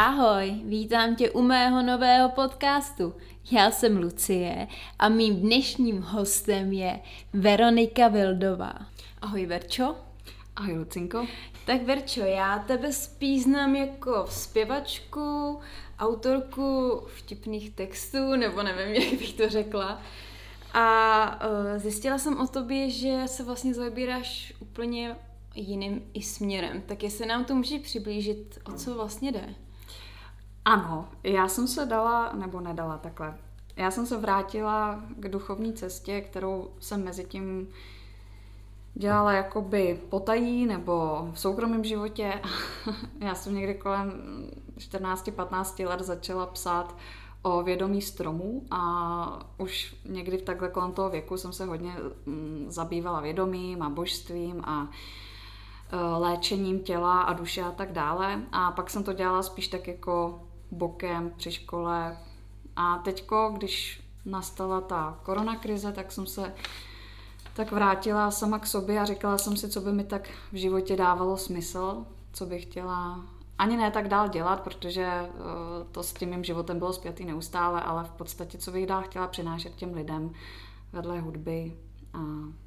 Ahoj, vítám tě u mého nového podcastu. Já jsem Lucie a mým dnešním hostem je Veronika Vildová. Ahoj Verčo. Ahoj Lucinko. Tak Verčo, já tebe spíš znám jako zpěvačku, autorku vtipných textů, nebo nevím, jak bych to řekla. A uh, zjistila jsem o tobě, že se vlastně zaobíráš úplně jiným i směrem. Tak jestli nám to může přiblížit, o co vlastně jde? Ano, já jsem se dala, nebo nedala takhle. Já jsem se vrátila k duchovní cestě, kterou jsem mezi tím dělala jakoby potají nebo v soukromém životě. já jsem někdy kolem 14-15 let začala psát o vědomí stromů a už někdy v takhle kolem toho věku jsem se hodně mm, zabývala vědomím a božstvím a e, léčením těla a duše a tak dále. A pak jsem to dělala spíš tak jako bokem při škole. A teďko, když nastala ta koronakrize, tak jsem se tak vrátila sama k sobě a říkala jsem si, co by mi tak v životě dávalo smysl, co bych chtěla ani ne tak dál dělat, protože eh, to s tím mým životem bylo zpětý neustále, ale v podstatě, co bych dál chtěla přinášet těm lidem vedle hudby a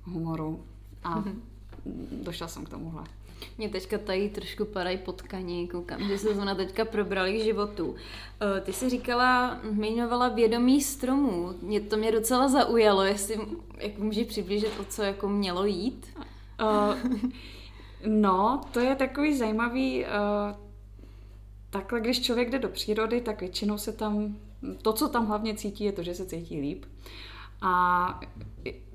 humoru. A mm-hmm. došla jsem k tomuhle. Mě teďka tady trošku padají potkaní, koukám, že se zrovna teďka probrali k životu. Eh, ty jsi říkala, jmenovala vědomí stromů. Mě to mě docela zaujalo, jestli jak můžeš přiblížit, o co jako mělo jít? Uh, no, to je takový zajímavý... Uh, takhle, když člověk jde do přírody, tak většinou se tam... To, co tam hlavně cítí, je to, že se cítí líp. A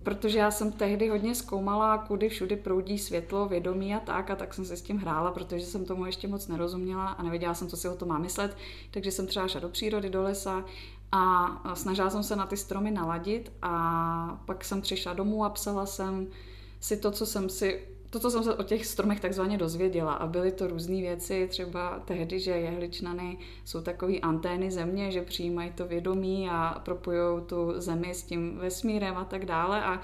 protože já jsem tehdy hodně zkoumala, kudy všudy proudí světlo, vědomí a tak, a tak jsem se s tím hrála, protože jsem tomu ještě moc nerozuměla a nevěděla jsem, co si o to má myslet, takže jsem třeba šla do přírody, do lesa a snažila jsem se na ty stromy naladit a pak jsem přišla domů a psala jsem si to, co jsem si to, co jsem se o těch stromech takzvaně dozvěděla a byly to různé věci, třeba tehdy, že jehličnany jsou takové antény země, že přijímají to vědomí a propojují tu zemi s tím vesmírem a tak dále a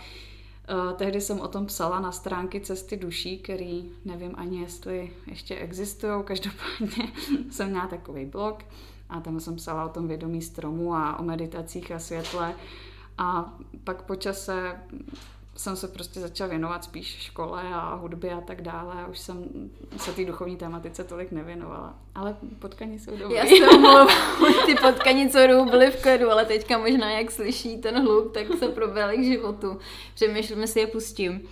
Uh, tehdy jsem o tom psala na stránky Cesty duší, který nevím ani, jestli ještě existují. Každopádně jsem měla takový blog a tam jsem psala o tom vědomí stromu a o meditacích a světle. A pak po čase jsem se prostě začala věnovat spíš škole a hudbě a tak dále a už jsem se té duchovní tématice tolik nevěnovala. Ale potkaní jsou dobré. Já se ty potkaní, co byly v klidu, ale teďka možná, jak slyší ten hluk, tak se probrali k životu. Přemýšlím, si je pustím.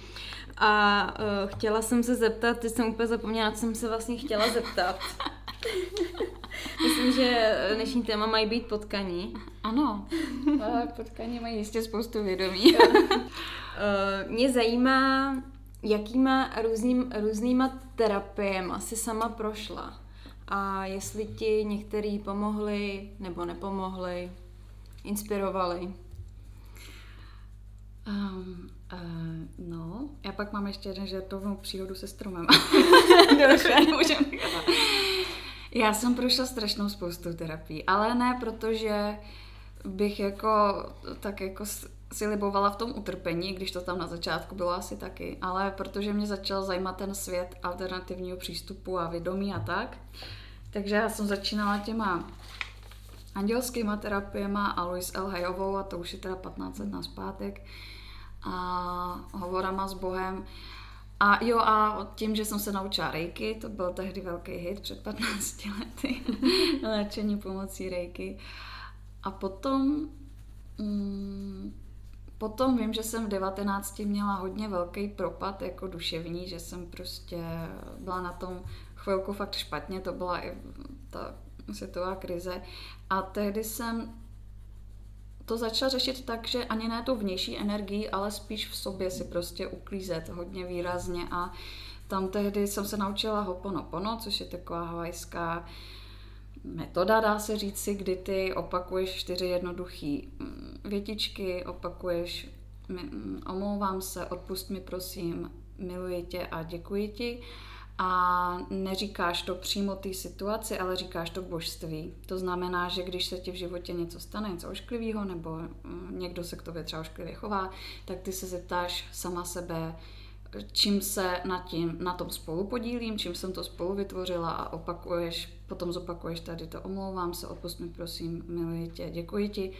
A uh, chtěla jsem se zeptat, ty jsem úplně zapomněla, co jsem se vlastně chtěla zeptat. Myslím, že dnešní téma mají být potkaní. Ano, potkaní mají jistě spoustu vědomí. Eh, mě zajímá, jakýma různým, různýma terapiemi si sama prošla. A jestli ti některý pomohli nebo nepomohli, inspirovali. Um, uh, no, já pak mám ještě jeden žertovnou příhodu se stromem. Já jsem prošla strašnou spoustu terapií, ale ne protože bych jako tak jako si libovala v tom utrpení, když to tam na začátku bylo asi taky, ale protože mě začal zajímat ten svět alternativního přístupu a vědomí a tak, takže já jsem začínala těma andělskýma terapiema a Louise L. Hayovou a to už je teda 15 let naspátek a hovorama s Bohem. A jo, a tím, že jsem se naučila rejky, to byl tehdy velký hit před 15 lety, léčení pomocí rejky. A potom mm, Potom vím, že jsem v 19 měla hodně velký propad jako duševní, že jsem prostě byla na tom chvilku fakt špatně, to byla i ta světová krize. A tehdy jsem to začala řešit tak, že ani ne tu vnější energii, ale spíš v sobě si prostě uklízet hodně výrazně. A tam tehdy jsem se naučila Hoponopono, což je taková havajská metoda, dá se říct si, kdy ty opakuješ čtyři jednoduché mm, větičky, opakuješ mm, omlouvám se, odpust mi prosím, miluji tě a děkuji ti a neříkáš to přímo té situaci, ale říkáš to božství. To znamená, že když se ti v životě něco stane, něco ošklivého, nebo mm, někdo se k tobě třeba ošklivě chová, tak ty se zeptáš sama sebe, čím se na, tím, na tom spolu podílím, čím jsem to spolu vytvořila a opakuješ, potom zopakuješ tady to, omlouvám se, odpust mi prosím, miluji tě, děkuji ti,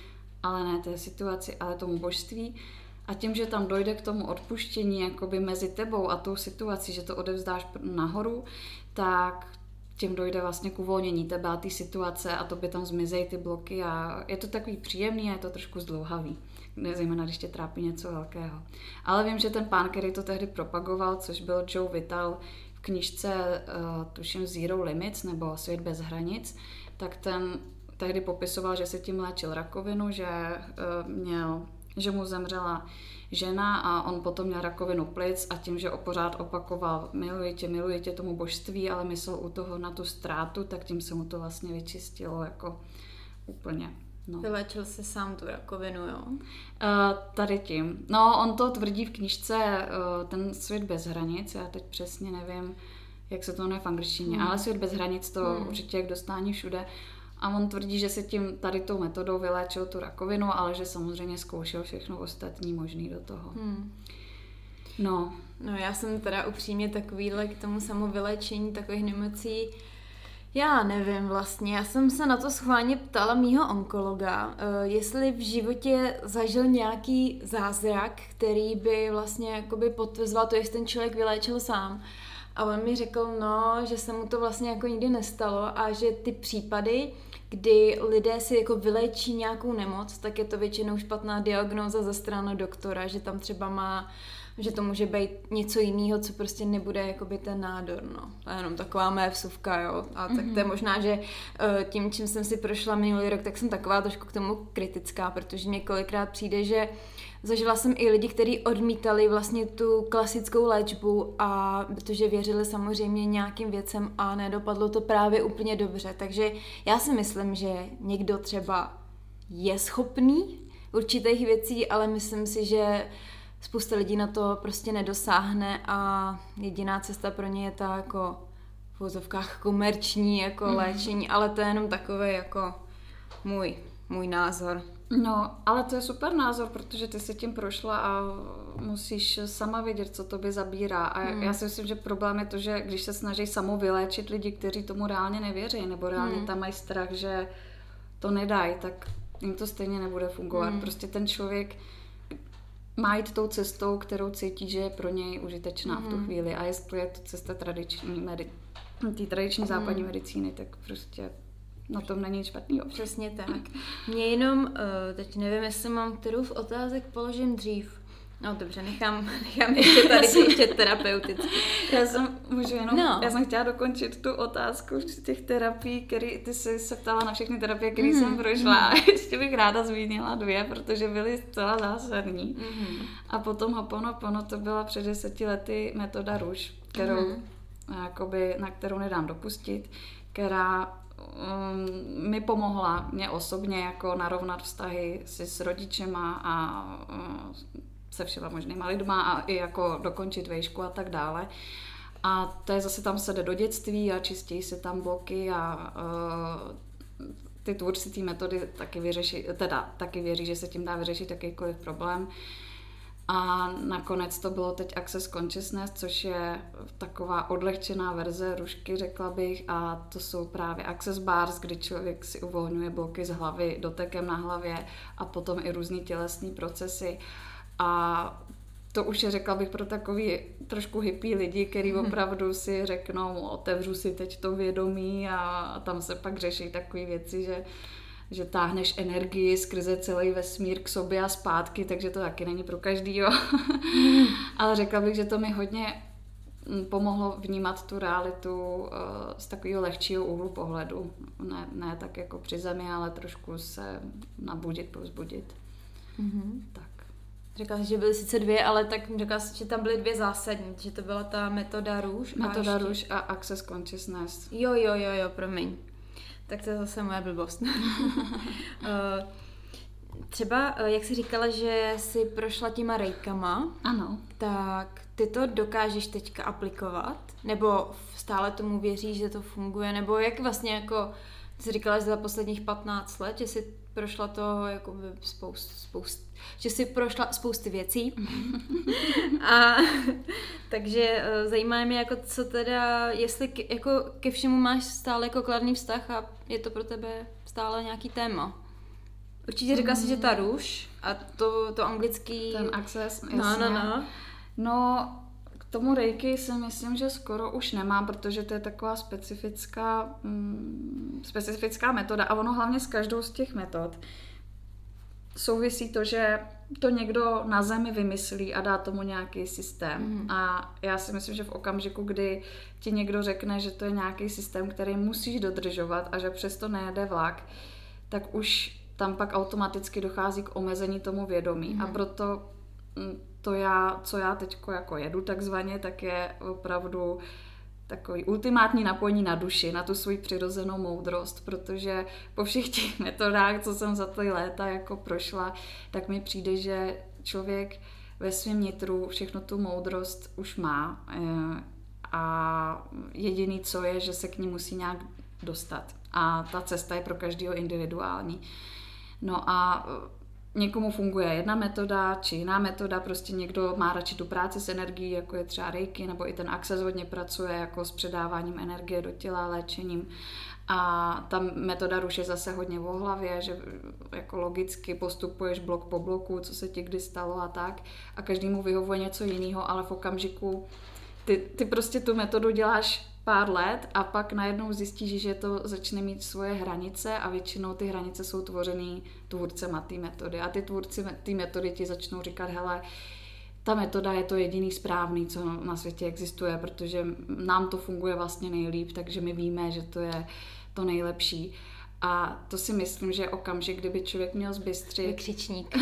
ale ne té situaci, ale tomu božství. A tím, že tam dojde k tomu odpuštění jakoby mezi tebou a tou situací, že to odevzdáš nahoru, tak tím dojde vlastně k uvolnění tebe a té situace a to by tam zmizejí ty bloky a je to takový příjemný a je to trošku zdlouhavý, zejména když tě trápí něco velkého. Ale vím, že ten pán, který to tehdy propagoval, což byl Joe Vital v knižce, uh, tuším Zero Limits nebo Svět bez hranic, tak ten tehdy popisoval, že se tím léčil rakovinu, že uh, měl, že mu zemřela žena a on potom měl rakovinu plic a tím, že pořád opakoval miluji tě, miluji tě tomu božství, ale myslel u toho na tu ztrátu, tak tím se mu to vlastně vyčistilo jako úplně. No. Vylečil si sám tu rakovinu, jo? Uh, tady tím. No, on to tvrdí v knižce uh, Ten svět bez hranic, já teď přesně nevím, jak se to jmenuje v angličtině, hmm. ale svět bez hranic to hmm. určitě jak dostání všude. A on tvrdí, že se tím tady tou metodou vyléčil tu rakovinu, ale že samozřejmě zkoušel všechno ostatní možný do toho. Hmm. No. No já jsem teda upřímně takovýhle k tomu samovylečení takových nemocí já nevím vlastně, já jsem se na to schválně ptala mýho onkologa, eh, jestli v životě zažil nějaký zázrak, který by vlastně jakoby potvrzoval to, jestli ten člověk vyléčil sám. A on mi řekl, no, že se mu to vlastně jako nikdy nestalo a že ty případy, kdy lidé si jako vylečí nějakou nemoc, tak je to většinou špatná diagnóza ze strany doktora, že tam třeba má že to může být něco jiného, co prostě nebude jakoby ten nádor, no. To je jenom taková mé vsuvka, jo. A tak mm-hmm. to je mhm. možná, že eh, tím, čím jsem si prošla minulý rok, tak jsem taková trošku k tomu kritická, protože mě kolikrát přijde, že Zažila jsem i lidi, kteří odmítali vlastně tu klasickou léčbu a protože věřili samozřejmě nějakým věcem a nedopadlo to právě úplně dobře. Takže já si myslím, že někdo třeba je schopný určitých věcí, ale myslím si, že spousta lidí na to prostě nedosáhne a jediná cesta pro ně je ta jako v vozovkách komerční jako mm. léčení, ale to je jenom takový jako můj, můj názor. No, ale to je super názor, protože ty si tím prošla a musíš sama vědět, co to by zabírá. A hmm. já si myslím, že problém je to, že když se snaží samou vyléčit lidi, kteří tomu reálně nevěří, nebo reálně hmm. tam mají strach, že to nedají, tak jim to stejně nebude fungovat. Hmm. Prostě ten člověk má jít tou cestou, kterou cítí, že je pro něj užitečná hmm. v tu hmm. chvíli. A jestli je to cesta tradiční medi- té tradiční západní hmm. medicíny, tak prostě na tom není špatný. Přesně tak. Mě jenom, uh, teď nevím, jestli mám kterou v otázek položím dřív. No dobře, nechám, nechám ještě tady ještě terapeuticky. Já jsem, můžu jenom, no. já jsem chtěla dokončit tu otázku z těch terapií, který ty jsi se ptala na všechny terapie, které mm-hmm. jsem prošla. Mm-hmm. Ještě bych ráda zmínila dvě, protože byly zcela zásadní. Mm-hmm. A potom Hoponopono, to byla před deseti lety metoda Ruš, kterou, mm-hmm. jakoby, na kterou nedám dopustit, která um, mi pomohla mě osobně jako narovnat vztahy si s rodičema a uh, se všema možnýma lidma a i jako dokončit vejšku a tak dále. A to je zase tam se jde do dětství a čistí se tam bloky a uh, ty tvůrci té metody taky vyřeší, teda taky věří, že se tím dá vyřešit jakýkoliv problém. Uh, a nakonec to bylo teď Access Consciousness, což je taková odlehčená verze rušky, řekla bych, a to jsou právě Access Bars, kdy člověk si uvolňuje bloky z hlavy dotekem na hlavě a potom i různý tělesní procesy. A to už je, řekla bych, pro takový trošku hippie lidi, který mhm. opravdu si řeknou, otevřu si teď to vědomí a tam se pak řeší takové věci, že že táhneš energii skrze celý vesmír k sobě a zpátky, takže to taky není pro každýho. Ale řekla bych, že to mi hodně mm, pomohlo vnímat tu realitu uh, z takového lehčího úhlu pohledu. Ne, ne tak jako při zemi, ale trošku se nabudit, povzbudit. Mm-hmm. Tak. Řekla jsi, že byly sice dvě, ale tak řekla jsi, že tam byly dvě zásadní, že to byla ta metoda růž. Metoda růž a Access Consciousness. Jo, jo, jo, jo, promiň. Tak to je zase moje blbost. Eh, třeba, eh, jak jsi říkala, že jsi prošla těma rejkama, ano. tak ty to dokážeš teďka aplikovat? Nebo stále tomu věříš, že to funguje? Nebo jak vlastně jako jsi říkala, že za posledních 15 let, že jsi prošla to jako spoust, spoust, že jsi prošla spousty věcí. a takže eh, zajímá mě, jako co teda, jestli k, jako ke všemu máš stále jako kladný vztah a je to pro tebe stále nějaký téma. Určitě říkala mm. si, že ta růž a to, to anglický... Ten access, jasně. No, no, no. No, k tomu reiki si myslím, že skoro už nemám, protože to je taková specifická, mm, specifická metoda a ono hlavně s každou z těch metod souvisí to, že to někdo na zemi vymyslí a dá tomu nějaký systém. Mm. A já si myslím, že v okamžiku, kdy ti někdo řekne, že to je nějaký systém, který musíš dodržovat a že přesto nejede vlak, tak už tam pak automaticky dochází k omezení tomu vědomí. Mm. A proto to já, co já teď jako jedu takzvaně, tak je opravdu takový ultimátní napojení na duši, na tu svoji přirozenou moudrost, protože po všech těch metodách, co jsem za ty léta jako prošla, tak mi přijde, že člověk ve svém nitru všechno tu moudrost už má eh, a jediný, co je, že se k ní musí nějak dostat. A ta cesta je pro každého individuální. No a někomu funguje jedna metoda či jiná metoda, prostě někdo má radši tu práci s energií, jako je třeba reiki, nebo i ten Access hodně pracuje jako s předáváním energie do těla, léčením. A ta metoda ruše zase hodně o hlavě, že jako logicky postupuješ blok po bloku, co se ti kdy stalo a tak. A každému vyhovuje něco jiného, ale v okamžiku ty, ty prostě tu metodu děláš pár let a pak najednou zjistíš, že to začne mít svoje hranice a většinou ty hranice jsou tvořený tvůrcema té metody. A ty tvůrci té metody ti začnou říkat, hele, ta metoda je to jediný správný, co na světě existuje, protože nám to funguje vlastně nejlíp, takže my víme, že to je to nejlepší. A to si myslím, že okamžik, kdyby člověk měl zbystřit... Křičník.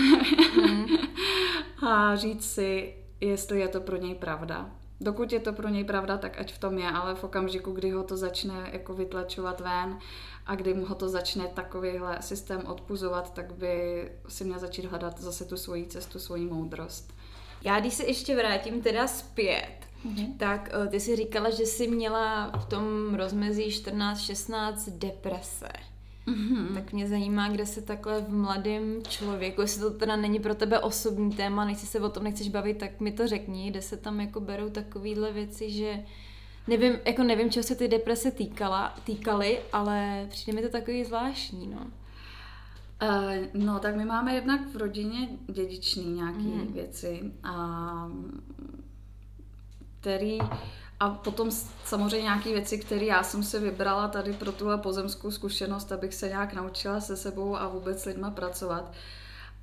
a říct si, jestli je to pro něj pravda dokud je to pro něj pravda, tak ať v tom je, ale v okamžiku, kdy ho to začne jako vytlačovat ven a kdy mu ho to začne takovýhle systém odpuzovat, tak by si měl začít hledat zase tu svoji cestu, svoji moudrost. Já když se ještě vrátím teda zpět, mm-hmm. tak uh, ty si říkala, že jsi měla v tom rozmezí 14-16 deprese. Mm-hmm. Tak mě zajímá, kde se takhle v mladém člověku, jestli to teda není pro tebe osobní téma, nechci se o tom nechceš bavit, tak mi to řekni, kde se tam jako berou takovýhle věci, že nevím, jako nevím, čeho se ty deprese týkala, týkaly, ale přijde mi to takový zvláštní, no. Uh, no, tak my máme jednak v rodině dědičný nějaké mm. věci, a, který a potom samozřejmě nějaké věci, které já jsem si vybrala tady pro tuhle pozemskou zkušenost, abych se nějak naučila se sebou a vůbec s lidma pracovat.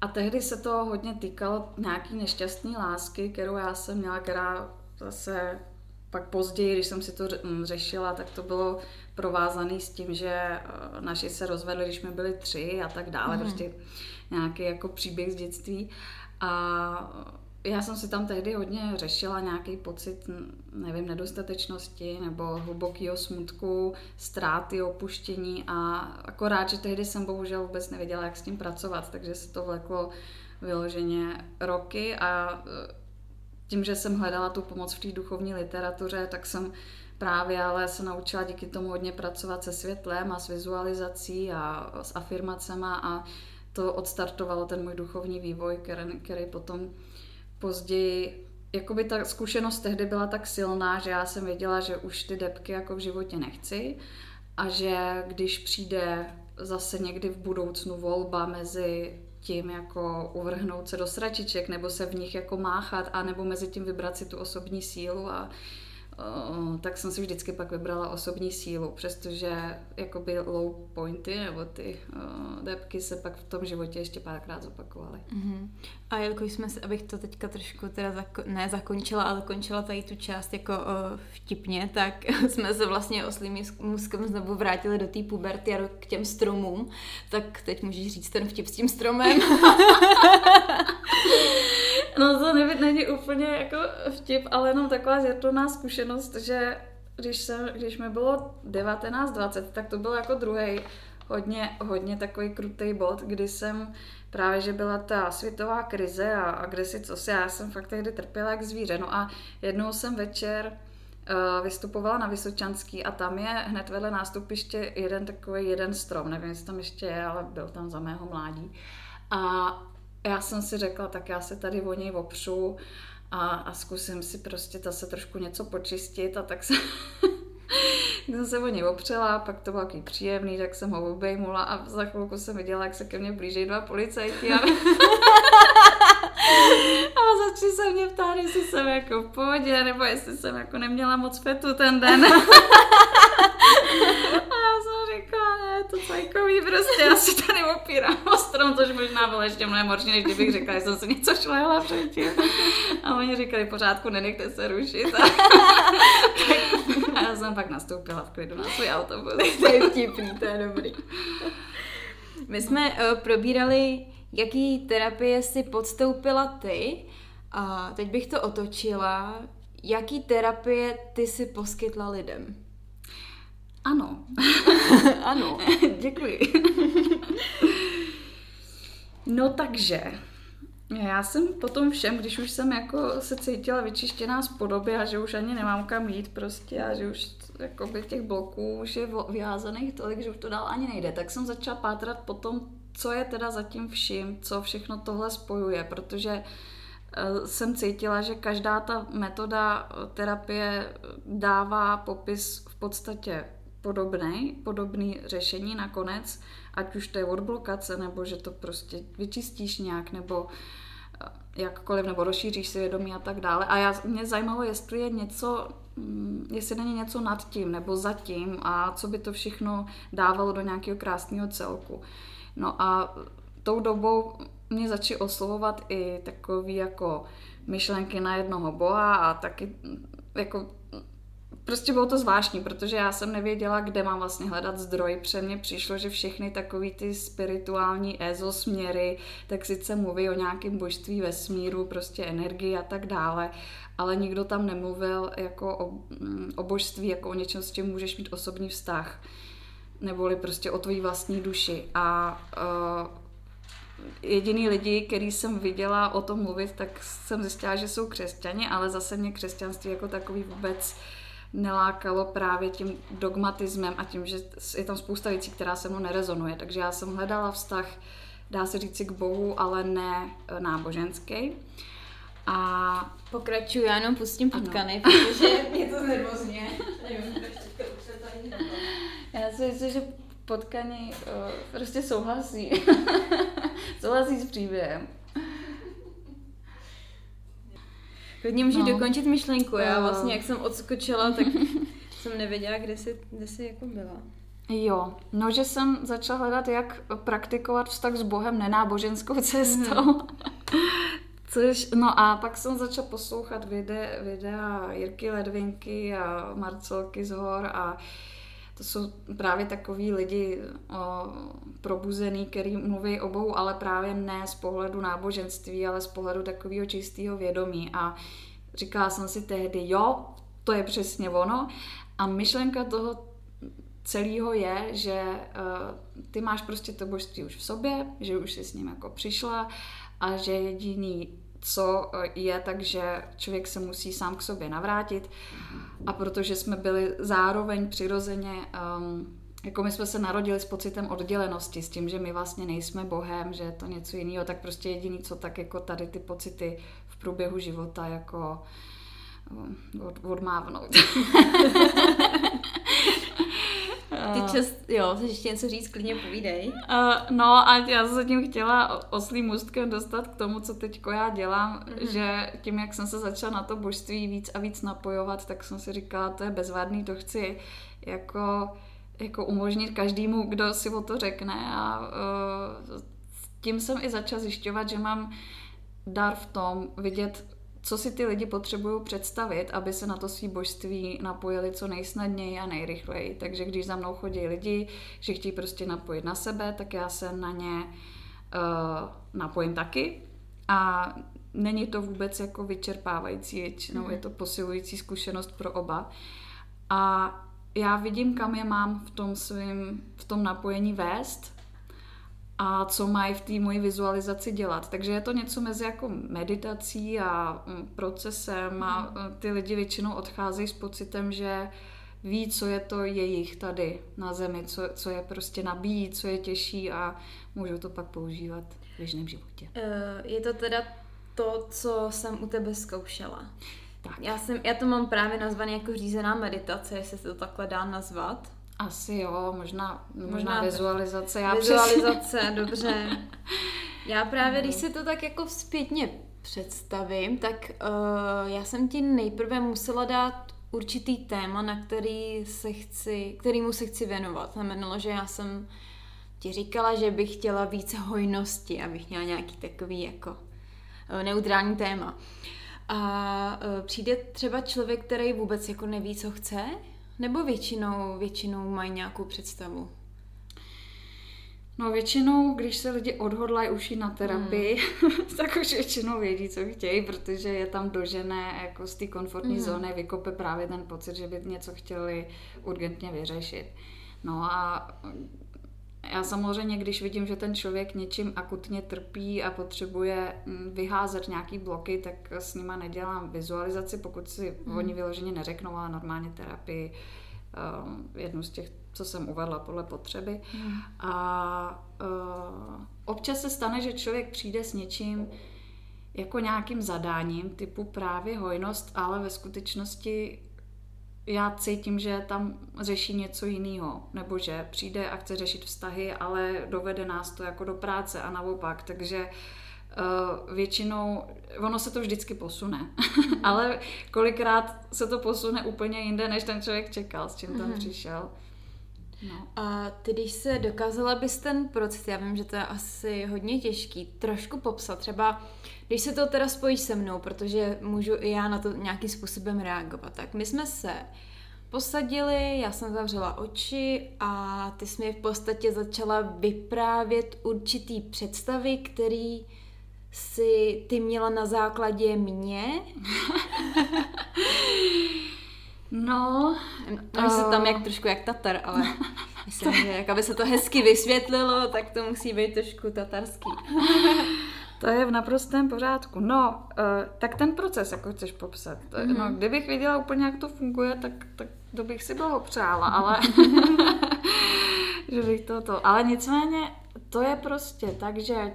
A tehdy se to hodně týkalo nějaký nešťastné lásky, kterou já jsem měla, která zase pak později, když jsem si to řešila, tak to bylo provázané s tím, že eh, naši se rozvedli, když jsme byli tři a tak dále, mm. prostě nějaký jako příběh z dětství. A já jsem si tam tehdy hodně řešila nějaký pocit, nevím, nedostatečnosti nebo hlubokého smutku, ztráty, opuštění a akorát, že tehdy jsem bohužel vůbec nevěděla, jak s tím pracovat, takže se to vleklo vyloženě roky a e, tím, že jsem hledala tu pomoc v té duchovní literatuře, tak jsem právě ale se naučila díky tomu hodně pracovat se světlem a s vizualizací a s afirmacema a to odstartovalo ten můj duchovní vývoj, který, který potom později, jakoby ta zkušenost tehdy byla tak silná, že já jsem věděla, že už ty depky jako v životě nechci a že když přijde zase někdy v budoucnu volba mezi tím jako uvrhnout se do sračiček nebo se v nich jako máchat a nebo mezi tím vybrat si tu osobní sílu a tak jsem si vždycky pak vybrala osobní sílu, přestože jakoby low pointy nebo ty uh, depky se pak v tom životě ještě párkrát zopakovaly. Uh-huh. A jako jsme se, abych to teďka trošku teda zako- ne zakončila, ale končila tady tu část jako uh, vtipně, tak jsme se vlastně oslým muskem znovu vrátili do té puberty a k těm stromům, tak teď můžeš říct ten vtip s tím stromem. No to neví, není úplně jako vtip, ale jenom taková zjatulná zkušenost, že když, jsem, když mi bylo 19-20, tak to byl jako druhý hodně, hodně takový krutý bod, kdy jsem právě, že byla ta světová krize a, a kde si co si, já jsem fakt tehdy trpěla jak zvíře. No a jednou jsem večer vystupovala na Vysočanský a tam je hned vedle nástupiště jeden takový jeden strom, nevím, jestli tam ještě je, ale byl tam za mého mládí. A já jsem si řekla, tak já se tady o něj opřu a, a zkusím si prostě zase trošku něco počistit. A tak se jsem se o něj opřela, pak to bylo takový příjemný, tak jsem ho obejmula a za chvilku jsem viděla, jak se ke mně blíží dva policajti a, a začali se mě ptát, jestli jsem jako v pohodě, nebo jestli jsem jako neměla moc fetu ten den. a já jsem říkala, ne, to cajkový prostě, já si tady opírám o strom, což možná bylo ještě mnohem horší, než kdybych řekla, že jsem si něco šlehla předtím. A oni říkali, pořádku, nenechte se rušit. A, a já jsem pak nastoupila v klidu na svůj autobus. to je vtipný, to je dobrý. My jsme uh, probírali, jaký terapie si podstoupila ty a teď bych to otočila. Jaký terapie ty si poskytla lidem? Ano. ano. Děkuji. no takže, já jsem potom všem, když už jsem jako se cítila vyčištěná z podoby a že už ani nemám kam jít prostě a že už jakoby těch bloků už je vyházených tolik, že už to dál ani nejde, tak jsem začala pátrat po tom, co je teda zatím vším, co všechno tohle spojuje, protože eh, jsem cítila, že každá ta metoda eh, terapie dává popis v podstatě podobný, podobný řešení nakonec, ať už to je odblokace, nebo že to prostě vyčistíš nějak, nebo eh, jakkoliv, nebo rozšíříš si vědomí a tak dále. A já, mě zajímalo, jestli je něco, mm, jestli není něco nad tím, nebo za tím a co by to všechno dávalo do nějakého krásného celku. No a tou dobou mě začaly oslovovat i takový jako myšlenky na jednoho boha a taky jako prostě bylo to zvláštní, protože já jsem nevěděla, kde mám vlastně hledat zdroj. Pře mně přišlo, že všechny takový ty spirituální EZO směry, tak sice mluví o nějakém božství vesmíru, prostě energii a tak dále, ale nikdo tam nemluvil jako o, mm, o božství, jako o něčem, s čím můžeš mít osobní vztah. Neboli prostě o tvojí vlastní duši. A uh, jediný lidi, který jsem viděla o tom mluvit, tak jsem zjistila, že jsou křesťani, ale zase mě křesťanství jako takový vůbec nelákalo právě tím dogmatismem a tím, že je tam spousta věcí, která se mnou nerezonuje. Takže já jsem hledala vztah, dá se říci, k Bohu, ale ne e, náboženský. A pokračuju, já jenom pustím potkany, protože mě to znervozně. já si myslím, že potkany uh, prostě souhlasí. souhlasí s příběhem. Klidně můžeš no. dokončit myšlenku. Já vlastně, jak jsem odskočila, tak jsem nevěděla, kde jsi, kde jsi jako byla. Jo, no, že jsem začala hledat, jak praktikovat vztah s Bohem nenáboženskou cestou. Hmm. Což, no a pak jsem začala poslouchat videa, videa Jirky Ledvinky a Marcelky z hor a to jsou právě takový lidi o, probuzený, který mluví o Bohu, ale právě ne z pohledu náboženství, ale z pohledu takového čistého vědomí. A říkala jsem si tehdy, jo, to je přesně ono. A myšlenka toho celého je, že uh, ty máš prostě to božství už v sobě, že už jsi s ním jako přišla a že jediný co je, takže člověk se musí sám k sobě navrátit. A protože jsme byli zároveň přirozeně, um, jako my jsme se narodili s pocitem oddělenosti, s tím, že my vlastně nejsme Bohem, že je to něco jiného, tak prostě jediný, co tak jako tady ty pocity v průběhu života jako um, od, odmávnout. Ty čas, jo, chceš ještě něco říct, klidně povídej. Uh, no a já se tím chtěla oslým můstkem dostat k tomu, co teď já dělám, mm-hmm. že tím, jak jsem se začala na to božství víc a víc napojovat, tak jsem si říkala, to je bezvadný, to chci jako, jako umožnit každému, kdo si o to řekne a uh, tím jsem i začala zjišťovat, že mám dar v tom vidět co si ty lidi potřebují představit, aby se na to svý božství napojili co nejsnadněji a nejrychleji. Takže když za mnou chodí lidi, že chtějí prostě napojit na sebe, tak já se na ně uh, napojím taky. A není to vůbec jako vyčerpávající, většinou mm. je to posilující zkušenost pro oba. A já vidím, kam je mám v tom svým, v tom napojení vést a co mají v té mojí vizualizaci dělat. Takže je to něco mezi jako meditací a mm, procesem a mm, ty lidi většinou odcházejí s pocitem, že ví, co je to jejich tady na zemi, co, co je prostě nabíjí, co je těžší a můžou to pak používat v běžném životě. Eh, je to teda to, co jsem u tebe zkoušela. Tak. Já, jsem, já to mám právě nazvané jako řízená meditace, jestli se to takhle dá nazvat. Asi jo, možná, možná, možná vizualizace. Já vizualizace, přes... dobře. Já právě, když si to tak jako zpětně představím, tak uh, já jsem ti nejprve musela dát určitý téma, na který se chci, kterýmu se chci věnovat. Znamenalo, že já jsem ti říkala, že bych chtěla více hojnosti, abych měla nějaký takový jako uh, neutrální téma. A uh, přijde třeba člověk, který vůbec jako neví, co chce, nebo většinou, většinou mají nějakou představu? No většinou, když se lidi odhodlají už na terapii, hmm. tak už většinou vědí, co chtějí, protože je tam dožené jako z té komfortní hmm. zóny, vykope právě ten pocit, že by něco chtěli urgentně vyřešit. No a já samozřejmě, když vidím, že ten člověk něčím akutně trpí a potřebuje mm, vyházet nějaký bloky, tak s nima nedělám vizualizaci, pokud si hmm. oni vyloženě neřeknou, ale normálně terapii, um, jednu z těch, co jsem uvedla podle potřeby. Hmm. A uh, občas se stane, že člověk přijde s něčím, jako nějakým zadáním typu právě hojnost, ale ve skutečnosti já cítím, že tam řeší něco jiného, nebo že přijde a chce řešit vztahy, ale dovede nás to jako do práce a naopak, takže uh, většinou, ono se to vždycky posune, ale kolikrát se to posune úplně jinde, než ten člověk čekal, s čím tam mm přišel. No. A ty, když se dokázala bys ten proces, já vím, že to je asi hodně těžký, trošku popsat, třeba když se to teda spojí se mnou, protože můžu i já na to nějakým způsobem reagovat, tak my jsme se posadili, já jsem zavřela oči a ty jsi mi v podstatě začala vyprávět určitý představy, který si ty měla na základě mě. No, no se tam jak trošku jak Tatar, ale myslím, že jak aby se to hezky vysvětlilo, tak to musí být trošku tatarský. To je v naprostém pořádku. No, uh, tak ten proces, jako chceš popsat. Mm-hmm. No, kdybych věděla úplně, jak to funguje, tak, tak to bych si přála, ale že bych to to. Ale nicméně, to je prostě tak, že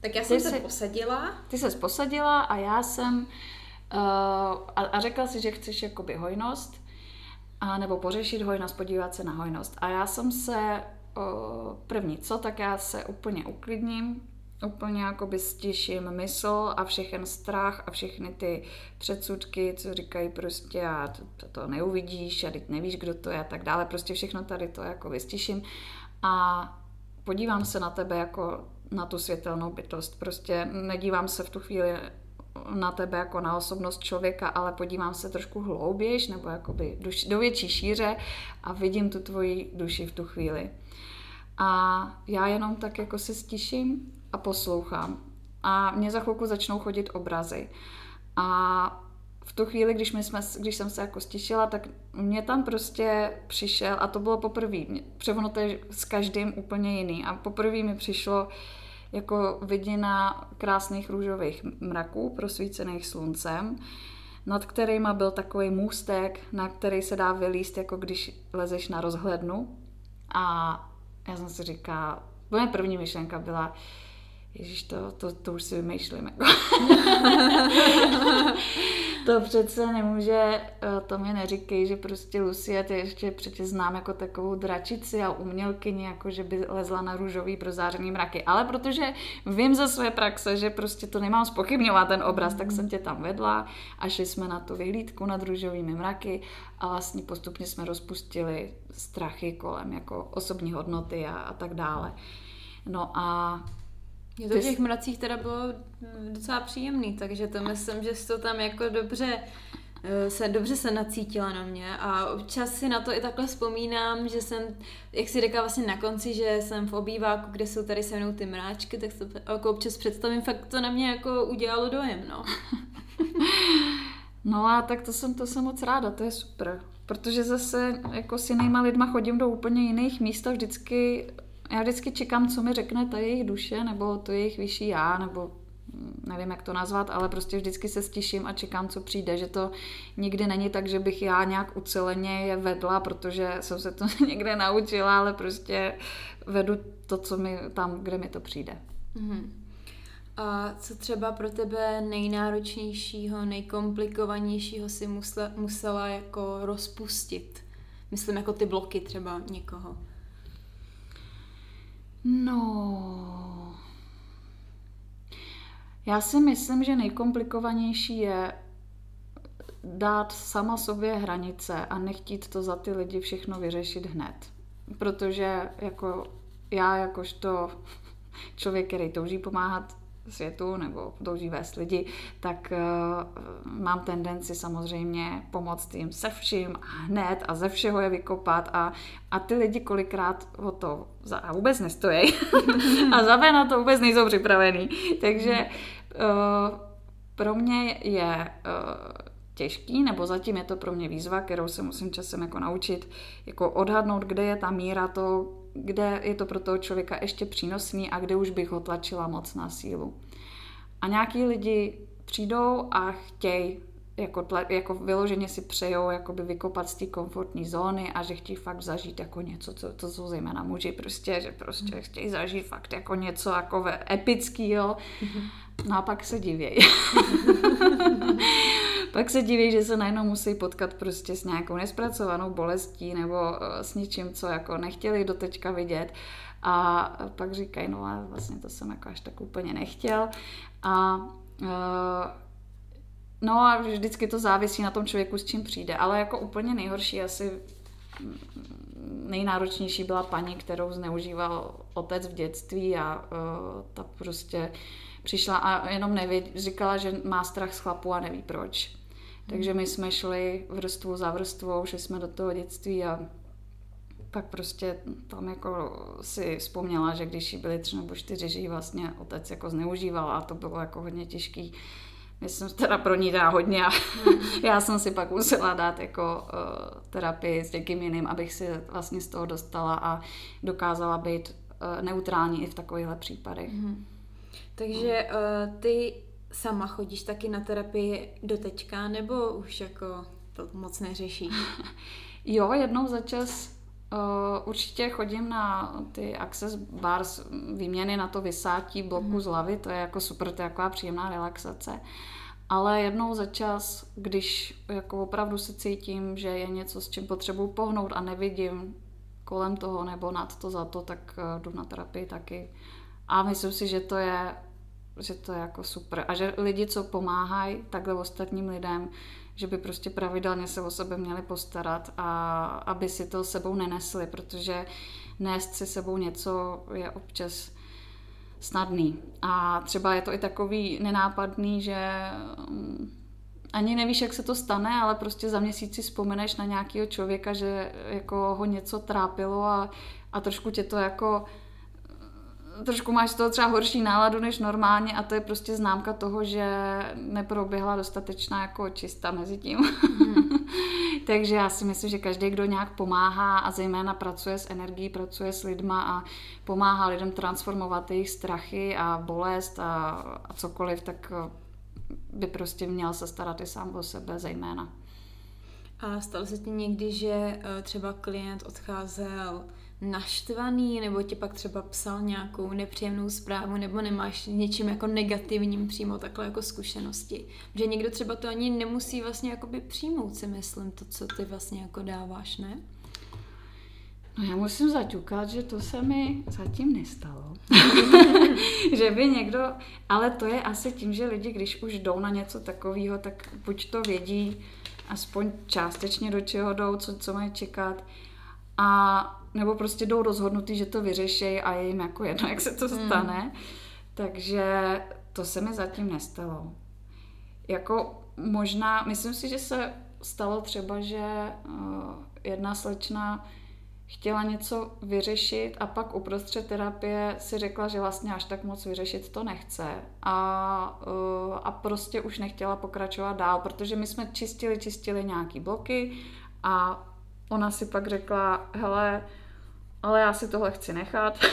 tak já jsem se posadila. Ty se posadila a já jsem uh, a, a řekla si, že chceš jakoby hojnost a nebo pořešit hojnost, podívat se na hojnost. A já jsem se uh, první co, tak já se úplně uklidním, úplně jakoby stiším mysl a všechen strach a všechny ty předsudky, co říkají prostě a to, to, neuvidíš a teď nevíš, kdo to je a tak dále. Prostě všechno tady to jako vystiším a podívám se na tebe jako na tu světelnou bytost. Prostě nedívám se v tu chvíli na tebe jako na osobnost člověka, ale podívám se trošku hloubějš nebo jakoby do větší šíře a vidím tu tvoji duši v tu chvíli. A já jenom tak jako se stiším a poslouchám. A mě za chvilku začnou chodit obrazy. A v tu chvíli, když, my jsme, když jsem se jako stišila, tak mě tam prostě přišel, a to bylo poprvé, převono to je s každým úplně jiný. A poprvé mi přišlo jako vidina krásných růžových mraků prosvícených sluncem, nad kterýma byl takový můstek, na který se dá vylíst, jako když lezeš na rozhlednu. A já jsem si říkala, moje první myšlenka byla, Ježíš, to, to, to už si vymýšlím. Jako. to přece nemůže, eh, to mi neříkej, že prostě Lucie, ty ještě přece znám jako takovou dračici a umělkyni, jako že by lezla na růžový prozářený mraky. Ale protože vím ze své praxe, že prostě to nemám spochybňovat ten obraz, tak jsem tě tam vedla a šli jsme na tu vyhlídku nad růžovými mraky a vlastně postupně jsme rozpustili strachy kolem jako osobní hodnoty a, a tak dále. No a mě to v těch mracích teda bylo docela příjemný, takže to myslím, že jsi to tam jako dobře eh, se dobře se nacítila na mě a občas si na to i takhle vzpomínám, že jsem, jak si říká vlastně na konci, že jsem v obýváku, kde jsou tady se mnou ty mráčky, tak to jako občas představím, fakt to na mě jako udělalo dojem, no. No a tak to jsem, to jsem moc ráda, to je super. Protože zase jako s jinýma lidma chodím do úplně jiných míst a vždycky já vždycky čekám, co mi řekne ta jejich duše, nebo to jejich vyšší já, nebo nevím, jak to nazvat, ale prostě vždycky se stiším a čekám, co přijde, že to nikdy není tak, že bych já nějak uceleně je vedla, protože jsem se to někde naučila, ale prostě vedu to, co mi tam, kde mi to přijde. Mm-hmm. A co třeba pro tebe nejnáročnějšího, nejkomplikovanějšího si musela, musela jako rozpustit? Myslím jako ty bloky třeba někoho. No, já si myslím, že nejkomplikovanější je dát sama sobě hranice a nechtít to za ty lidi všechno vyřešit hned. Protože jako já jakožto člověk, který touží pomáhat světu nebo touží vést lidi, tak uh, mám tendenci samozřejmě pomoct jim se vším a hned a ze všeho je vykopat a, a ty lidi kolikrát o to za, a vůbec nestojí a za na to vůbec nejsou připravený. Takže uh, pro mě je uh, těžký, nebo zatím je to pro mě výzva, kterou se musím časem jako naučit, jako odhadnout, kde je ta míra to, kde je to pro toho člověka ještě přínosný a kde už bych ho tlačila moc na sílu. A nějaký lidi přijdou a chtějí jako, tle, jako vyloženě si přejou jakoby vykopat z té komfortní zóny a že chtějí fakt zažít jako něco, co, to jsou zejména muži prostě, že prostě mm. chtějí zažít fakt jako něco jako epického. Mm. No a pak se divějí. pak se diví, že se najednou musí potkat prostě s nějakou nespracovanou bolestí nebo eh, s něčím, co jako nechtěli do teďka vidět. A pak říkají, no a vlastně to jsem jako až tak úplně nechtěl. A uh, no a vždycky to závisí na tom člověku, s čím přijde. Ale jako úplně nejhorší asi nejnáročnější byla paní, kterou zneužíval otec v dětství a uh, ta prostě přišla a jenom neví, říkala, že má strach z chlapu a neví proč. Takže my jsme šli vrstvu za vrstvou, šli jsme do toho dětství a pak prostě tam jako si vzpomněla, že když jí byly tři nebo čtyři, že vlastně otec jako zneužíval a to bylo jako hodně těžký. Myslím, teda pro ní dá hodně a hmm. já jsem si pak musela dát jako uh, terapii s někým jiným, abych si vlastně z toho dostala a dokázala být uh, neutrální i v takovýchhle případech. Hmm. Takže uh, ty sama chodíš taky na terapii do teďka, nebo už jako to moc neřešíš? jo, jednou za čas uh, určitě chodím na ty access bars, výměny na to vysátí bloku mm. z hlavy, to je jako super, to je taková příjemná relaxace. Ale jednou za čas, když jako opravdu se cítím, že je něco, s čím potřebuji pohnout a nevidím kolem toho nebo nad to za to, tak uh, jdu na terapii taky. A myslím si, že to je že to je jako super. A že lidi, co pomáhají takhle ostatním lidem, že by prostě pravidelně se o sebe měli postarat a aby si to sebou nenesli, protože nést si sebou něco je občas snadný. A třeba je to i takový nenápadný, že mm, ani nevíš, jak se to stane, ale prostě za měsíc si vzpomeneš na nějakého člověka, že jako ho něco trápilo a, a trošku tě to jako trošku máš toho třeba horší náladu než normálně a to je prostě známka toho, že neproběhla dostatečná jako čista mezi tím. Mm. Takže já si myslím, že každý, kdo nějak pomáhá a zejména pracuje s energií, pracuje s lidma a pomáhá lidem transformovat jejich strachy a bolest a, a cokoliv, tak eh, by prostě měl se starat i sám o sebe zejména. A stalo se ti někdy, že eh, třeba klient odcházel naštvaný, nebo ti pak třeba psal nějakou nepříjemnou zprávu, nebo nemáš něčím jako negativním přímo takhle jako zkušenosti. Že někdo třeba to ani nemusí vlastně jakoby přijmout, si myslím, to, co ty vlastně jako dáváš, ne? No já musím zaťukat, že to se mi zatím nestalo. že by někdo, ale to je asi tím, že lidi, když už jdou na něco takového, tak buď to vědí aspoň částečně do čeho jdou, co, co mají čekat, a nebo prostě jdou rozhodnutý, že to vyřeší a je jim jako jedno, jak se to hmm. stane. Hmm. Takže to se mi zatím nestalo. Jako možná, myslím si, že se stalo třeba, že uh, jedna slečna chtěla něco vyřešit a pak uprostřed terapie si řekla, že vlastně až tak moc vyřešit to nechce a, uh, a prostě už nechtěla pokračovat dál, protože my jsme čistili, čistili nějaký bloky a ona si pak řekla, hele, ale já si tohle chci nechat.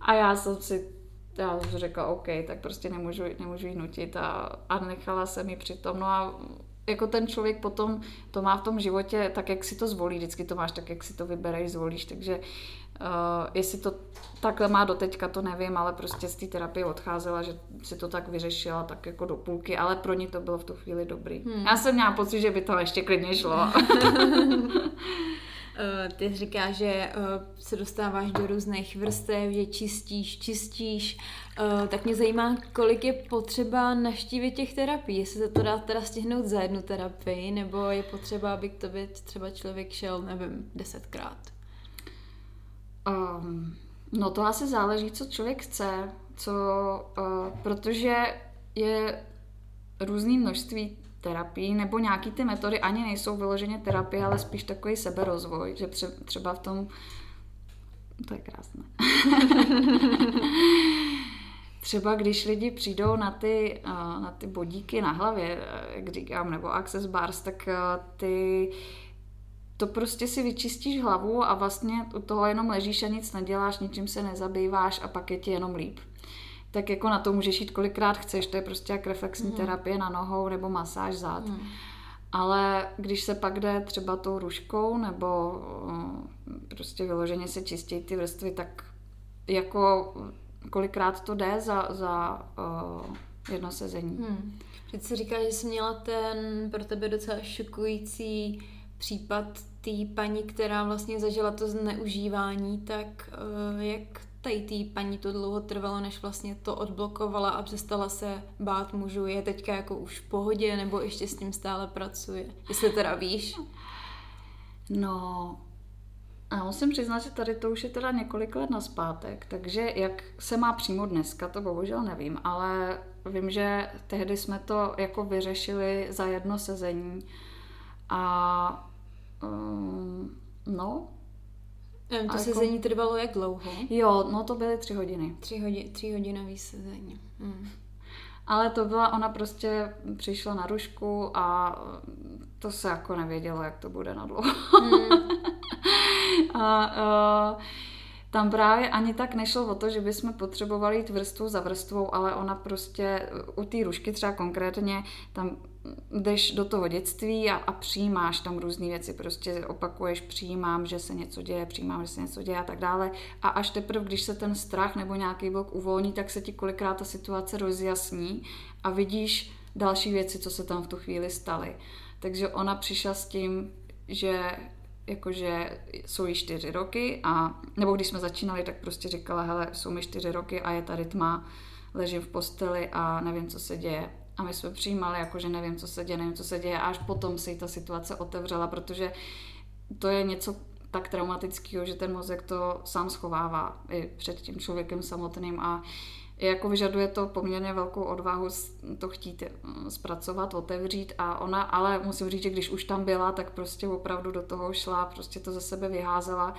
a já jsem si já jsem řekla, OK, tak prostě nemůžu, nemůžu jí nutit a, a nechala jsem ji přitom. No a jako ten člověk potom to má v tom životě tak, jak si to zvolí. Vždycky to máš tak, jak si to vybereš, zvolíš. Takže uh, jestli to takhle má doteďka, to nevím, ale prostě z té terapie odcházela, že si to tak vyřešila tak jako do půlky, ale pro ní to bylo v tu chvíli dobrý. Hmm. Já jsem měla pocit, že by to ještě klidně šlo. Eh, ty říkáš, že eh, se dostáváš do různých vrstev, že čistíš, čistíš, tak mě zajímá, kolik je potřeba naštívit těch terapií, jestli se to dá teda stihnout za jednu terapii, nebo je potřeba, aby k tobě třeba člověk šel, nevím, desetkrát. Um, no to asi záleží, co člověk chce, co, uh, protože je různý množství terapii, nebo nějaký ty metody ani nejsou vyloženě terapie, ale spíš takový seberozvoj, že třeba v tom, to je krásné. třeba když lidi přijdou na ty, na ty bodíky na hlavě, jak říkám, nebo access bars, tak ty to prostě si vyčistíš hlavu a vlastně u toho jenom ležíš a nic neděláš, ničím se nezabýváš a pak je ti jenom líp tak jako na to můžeš jít kolikrát chceš, to je prostě jak reflexní mm. terapie na nohou nebo masáž zad. Mm. Ale když se pak jde třeba tou ruškou nebo eh, prostě vyloženě se čistí ty vrstvy, tak jako kolikrát to jde za, za uh, jedno sezení. Hmm. Teď si říká, že jsi měla ten pro tebe docela šokující případ té paní, která vlastně zažila to zneužívání, tak uh, jak tady té paní to dlouho trvalo, než vlastně to odblokovala a přestala se bát mužů. Je teďka jako už v pohodě, nebo ještě s tím stále pracuje? Jestli teda víš? No, a musím přiznat, že tady to už je teda několik let naspátek, takže jak se má přímo dneska, to bohužel nevím, ale vím, že tehdy jsme to jako vyřešili za jedno sezení a um, no, Nevím, to jako... sezení trvalo jak dlouho? Jo, no to byly tři hodiny. Tři, hodi- tři hodinový sezení. Hmm. Ale to byla, ona prostě přišla na rušku a to se jako nevědělo, jak to bude na dlouho. Hmm. a, a tam právě ani tak nešlo o to, že bychom potřebovali jít vrstvu za vrstvou, ale ona prostě u té rušky třeba konkrétně tam jdeš do toho dětství a, a přijímáš tam různé věci, prostě opakuješ, přijímám, že se něco děje, přijímám, že se něco děje a tak dále. A až teprve, když se ten strach nebo nějaký blok uvolní, tak se ti kolikrát ta situace rozjasní a vidíš další věci, co se tam v tu chvíli staly. Takže ona přišla s tím, že jakože jsou jí čtyři roky a, nebo když jsme začínali, tak prostě říkala, hele, jsou mi čtyři roky a je tady tma, ležím v posteli a nevím, co se děje. A my jsme přijímali, jakože nevím, co se děje, nevím, co se děje, a až potom se jí ta situace otevřela, protože to je něco tak traumatického, že ten mozek to sám schovává i před tím člověkem samotným. A jako vyžaduje to poměrně velkou odvahu to chtít eh, zpracovat, otevřít. A ona, ale musím říct, že když už tam byla, tak prostě opravdu do toho šla, prostě to ze sebe vyházela.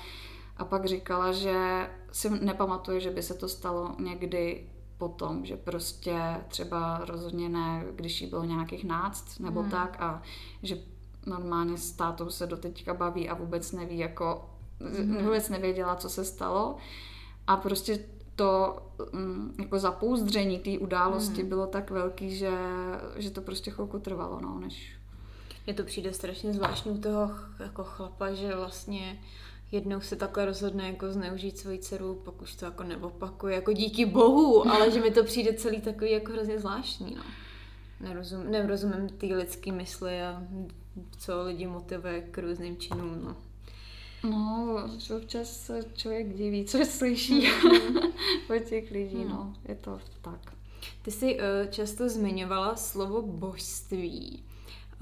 A pak říkala, že si nepamatuje, že by se to stalo někdy potom, že prostě třeba rozhodně ne, když jí bylo nějakých náct nebo hmm. tak a že normálně s tátou se doteďka baví a vůbec neví, jako hmm. vůbec nevěděla, co se stalo a prostě to um, jako zapouzdření té události hmm. bylo tak velký, že, že to prostě chvilku trvalo, no, než... Mně to přijde strašně zvláštní u toho jako chlapa, že vlastně jednou se takhle rozhodne jako zneužít svoji dceru, pak už to jako neopakuje, jako díky bohu, ale že mi to přijde celý takový jako hrozně zvláštní, no. Nerozum, nerozumím ty lidské mysli a co lidi motivuje k různým činům, no. No, občas se člověk diví, co slyší od těch lidí, hmm. no, je to tak. Ty jsi uh, často zmiňovala slovo božství.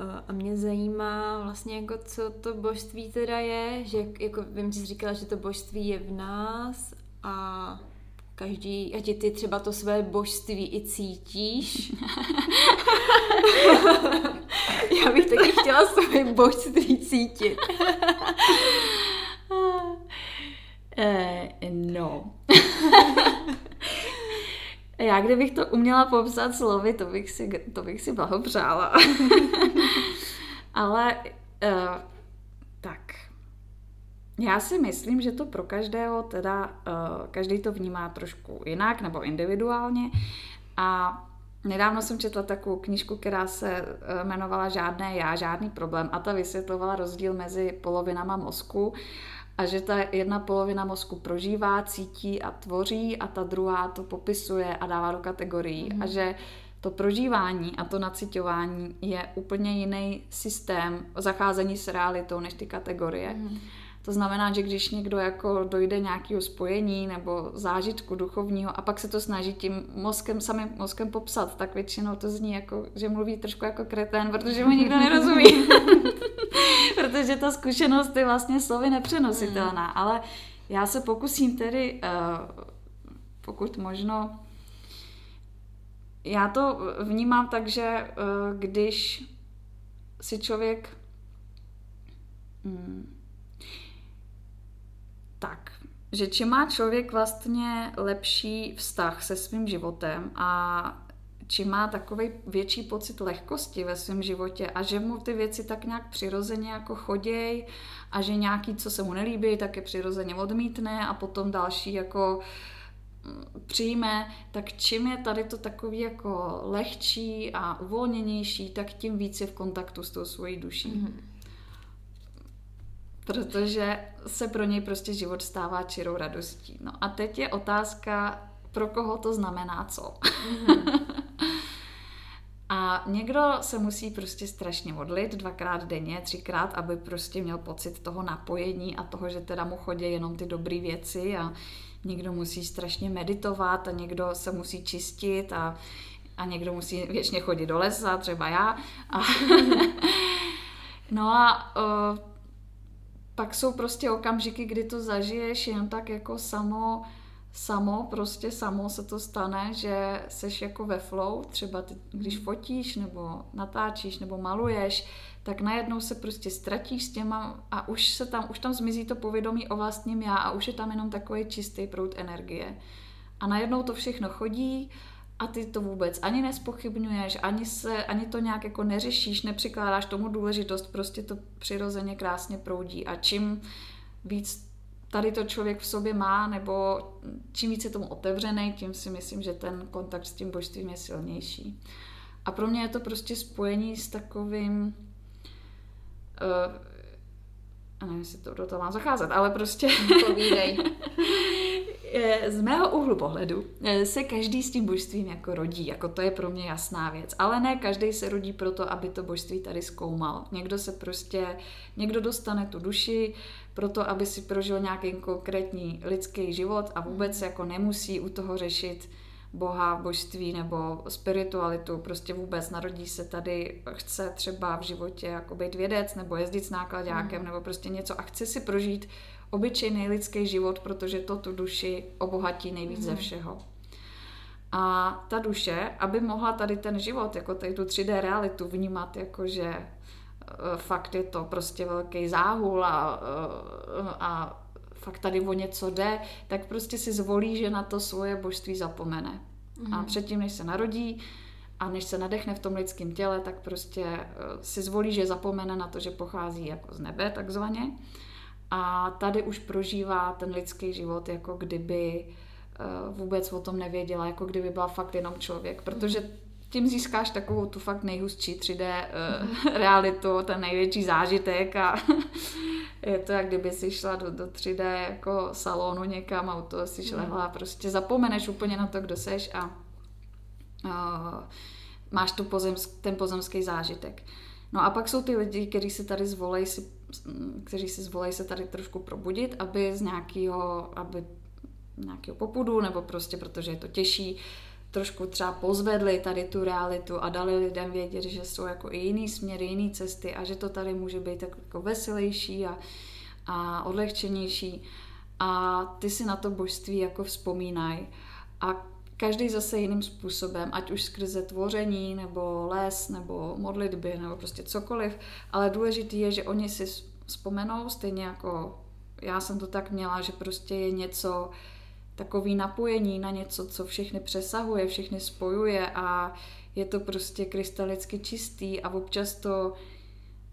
Uh, a mě zajímá vlastně, jako, co to božství teda je, že jako vím, že jsi říkala, že to božství je v nás a každý, ať ty třeba to své božství i cítíš. Já bych taky chtěla své božství cítit. Eh, no. Já kdybych to uměla popsat slovy, to bych si, to bych si blahopřála. Ale uh, tak. Já si myslím, že to pro každého, teda uh, každý to vnímá trošku jinak nebo individuálně a Nedávno jsem četla takovou knížku, která se eh, jmenovala Žádné já, žádný problém a ta vysvětlovala rozdíl mezi polovinama mozku a že ta jedna polovina mozku prožívá, cítí a tvoří a ta druhá to popisuje a dává do kategorií mm. a že to prožívání a to nacitování je úplně jiný systém zacházení s realitou než ty kategorie. Mm. To znamená, že když někdo jako dojde nějakého spojení nebo zážitku duchovního a pak se to snaží tím mozkem, samým mozkem popsat, tak většinou to zní jako, že mluví trošku jako kretén, protože mu nikdo nerozumí. protože ta zkušenost je vlastně slovy nepřenositelná. Mm. Ale já se pokusím tedy, uh, pokud možno, já to vnímám tak, že uh, když si člověk hmm, tak, že čím má člověk vlastně lepší vztah se svým životem a či má takový větší pocit lehkosti ve svém životě a že mu ty věci tak nějak přirozeně jako choděj a že nějaký, co se mu nelíbí, tak je přirozeně odmítne a potom další jako mm, přijme, tak čím je tady to takový jako lehčí a uvolněnější, tak tím víc je v kontaktu s tou svojí duší. Mm-hmm protože se pro něj prostě život stává čirou radostí. No a teď je otázka, pro koho to znamená co. Mm-hmm. a někdo se musí prostě strašně modlit dvakrát denně, třikrát, aby prostě měl pocit toho napojení a toho, že teda mu chodí jenom ty dobré věci a někdo musí strašně meditovat a někdo se musí čistit a, a někdo musí věčně chodit do lesa, třeba já. A no a uh, pak jsou prostě okamžiky, kdy to zažiješ jen tak jako samo, samo, prostě samo se to stane, že seš jako ve flow, třeba ty, když hmm. fotíš nebo natáčíš nebo maluješ, tak najednou se prostě ztratíš s těma a už se tam, už tam zmizí to povědomí o vlastním já a už je tam jenom takový čistý proud energie. A najednou to všechno chodí a ty to vůbec ani nespochybňuješ, ani, se, ani to nějak jako neřešíš, nepřikládáš tomu důležitost, prostě to přirozeně krásně proudí a čím víc tady to člověk v sobě má, nebo čím víc je tomu otevřený, tím si myslím, že ten kontakt s tím božstvím je silnější. A pro mě je to prostě spojení s takovým uh, nevím, jestli to do toho mám zacházet, ale prostě... Povídej. z mého úhlu pohledu eh, se každý s tím božstvím jako rodí, jako to je pro mě jasná věc. Ale ne každý se rodí proto, aby to božství tady zkoumal. Někdo se prostě, někdo dostane tu duši proto, aby si prožil nějaký konkrétní lidský život a vůbec jako nemusí u toho řešit boha, božství nebo spiritualitu, prostě vůbec narodí se tady, chce třeba v životě jako být vědec nebo jezdit s nákladákem mm. nebo prostě něco a chce si prožít obyčejný lidský život, protože to tu duši obohatí nejvíc mm. ze všeho. A ta duše, aby mohla tady ten život, jako tady tu 3D realitu vnímat, jako že e, fakt je to prostě velký záhul a, e, a fakt tady o něco jde, tak prostě si zvolí, že na to svoje božství zapomene. Mm. A mhm. předtím, než se narodí a než se nadechne v tom lidském těle, tak prostě e, si zvolí, že zapomene na to, že pochází jako z nebe takzvaně a tady už prožívá ten lidský život, jako kdyby eh, vůbec o tom nevěděla, jako kdyby byla fakt jenom člověk, protože tím získáš takovou tu fakt nejhustší 3D uh, realitu, ten největší zážitek a je to, jak kdyby si šla do, do 3D jako salonu někam a u toho si šlehla a prostě zapomeneš úplně na to, kdo seš a uh, máš tu pozemsk, ten pozemský zážitek. No a pak jsou ty lidi, kteří si tady zvolej si kteří si zvolí se tady trošku probudit, aby z nějakého, aby nějakého popudu, nebo prostě protože je to těžší, trošku třeba pozvedli tady tu realitu a dali lidem vědět, že jsou jako i jiný směry, jiný cesty a že to tady může být tak jako veselější a, a odlehčenější. A ty si na to božství jako vzpomínají. A každý zase jiným způsobem, ať už skrze tvoření, nebo les, nebo modlitby, nebo prostě cokoliv, ale důležitý je, že oni si vzpomenou, stejně jako já jsem to tak měla, že prostě je něco, takový napojení na něco, co všechny přesahuje, všechny spojuje a je to prostě krystalicky čistý a občas to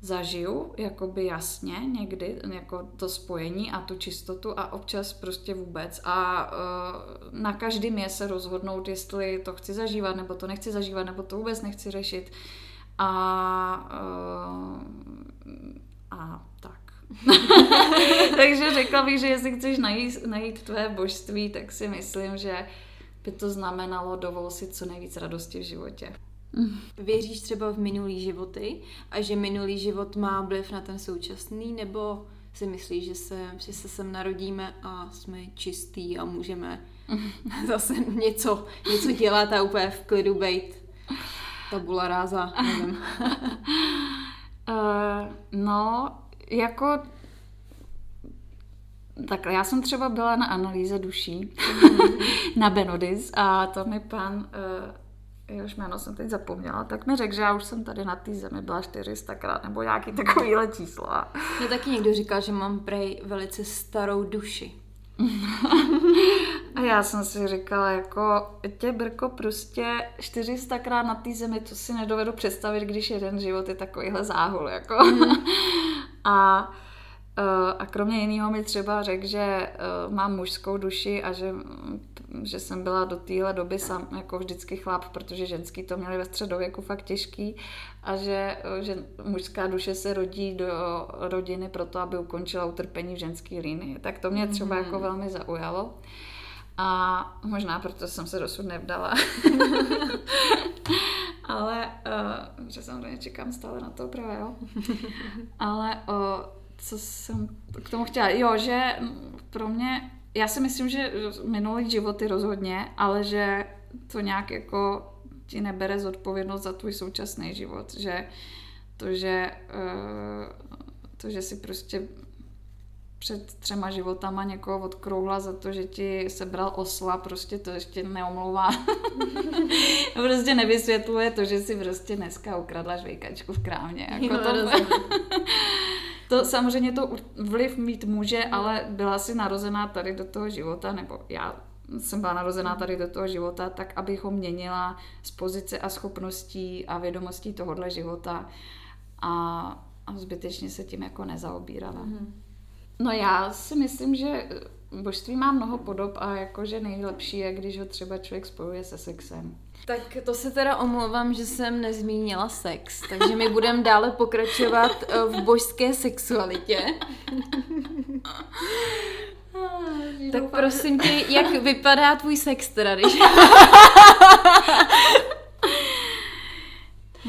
zažiju, jakoby jasně někdy, jako to spojení a tu čistotu a občas prostě vůbec. A uh, na každým je se rozhodnout, jestli to chci zažívat, nebo to nechci zažívat, nebo to vůbec nechci řešit. A, uh, a tak. Takže řekla bych, že jestli chceš najít, najít tvé božství, tak si myslím, že by to znamenalo dovol si co nejvíc radosti v životě. Věříš třeba v minulý životy a že minulý život má vliv na ten současný, nebo si myslíš, že se, že se sem narodíme a jsme čistý a můžeme zase něco, něco dělat a úplně v klidu bejt tabula ráza, nevím. uh, no, jako tak já jsem třeba byla na analýze duší na Benodis a to mi pan uh, jehož jméno jsem teď zapomněla, tak mi řekl, že já už jsem tady na té zemi byla 400 krát, nebo nějaký takovýhle číslo. Mě taky někdo říkal, že mám prej velice starou duši. a já jsem si říkala, jako tě Brko prostě 400 krát na té zemi, to si nedovedu představit, když jeden život je takovýhle záhul, jako. Mm. a Eh, a kromě jiného mi třeba řekl, že eh, mám mužskou duši a že, že jsem byla do téhle doby sam, jako vždycky chlap, protože ženský to měli ve středověku fakt těžký a že, že mužská duše se rodí do rodiny proto, aby ukončila utrpení v ženské linii. Tak to mě třeba mm. jako velmi zaujalo. A možná proto jsem se dosud nevdala. Ale, uh, že samozřejmě čekám stále na to právě, jo. Ale uh, co jsem k tomu chtěla, jo, že pro mě, já si myslím, že minulý životy rozhodně, ale že to nějak jako ti nebere zodpovědnost za tvůj současný život, že to, že, eh, to, že si prostě před třema životama někoho odkrouhla za to, že ti sebral osla, prostě to ještě neomlouvá. prostě nevysvětluje to, že si prostě dneska ukradla žvejkačku v krámě. Jako jo, to... To samozřejmě to vliv mít může, ale byla si narozená tady do toho života, nebo já jsem byla narozená tady do toho života, tak abych ho měnila z pozice a schopností a vědomostí tohohle života a, a zbytečně se tím jako nezaobírala. Mm-hmm. No já si myslím, že božství má mnoho podob a jakože nejlepší je, když ho třeba člověk spojuje se sexem. Tak to se teda omlouvám, že jsem nezmínila sex, takže my budeme dále pokračovat eh, v božské sexualitě. tak prosím tě, jak vypadá tvůj sex teda, když...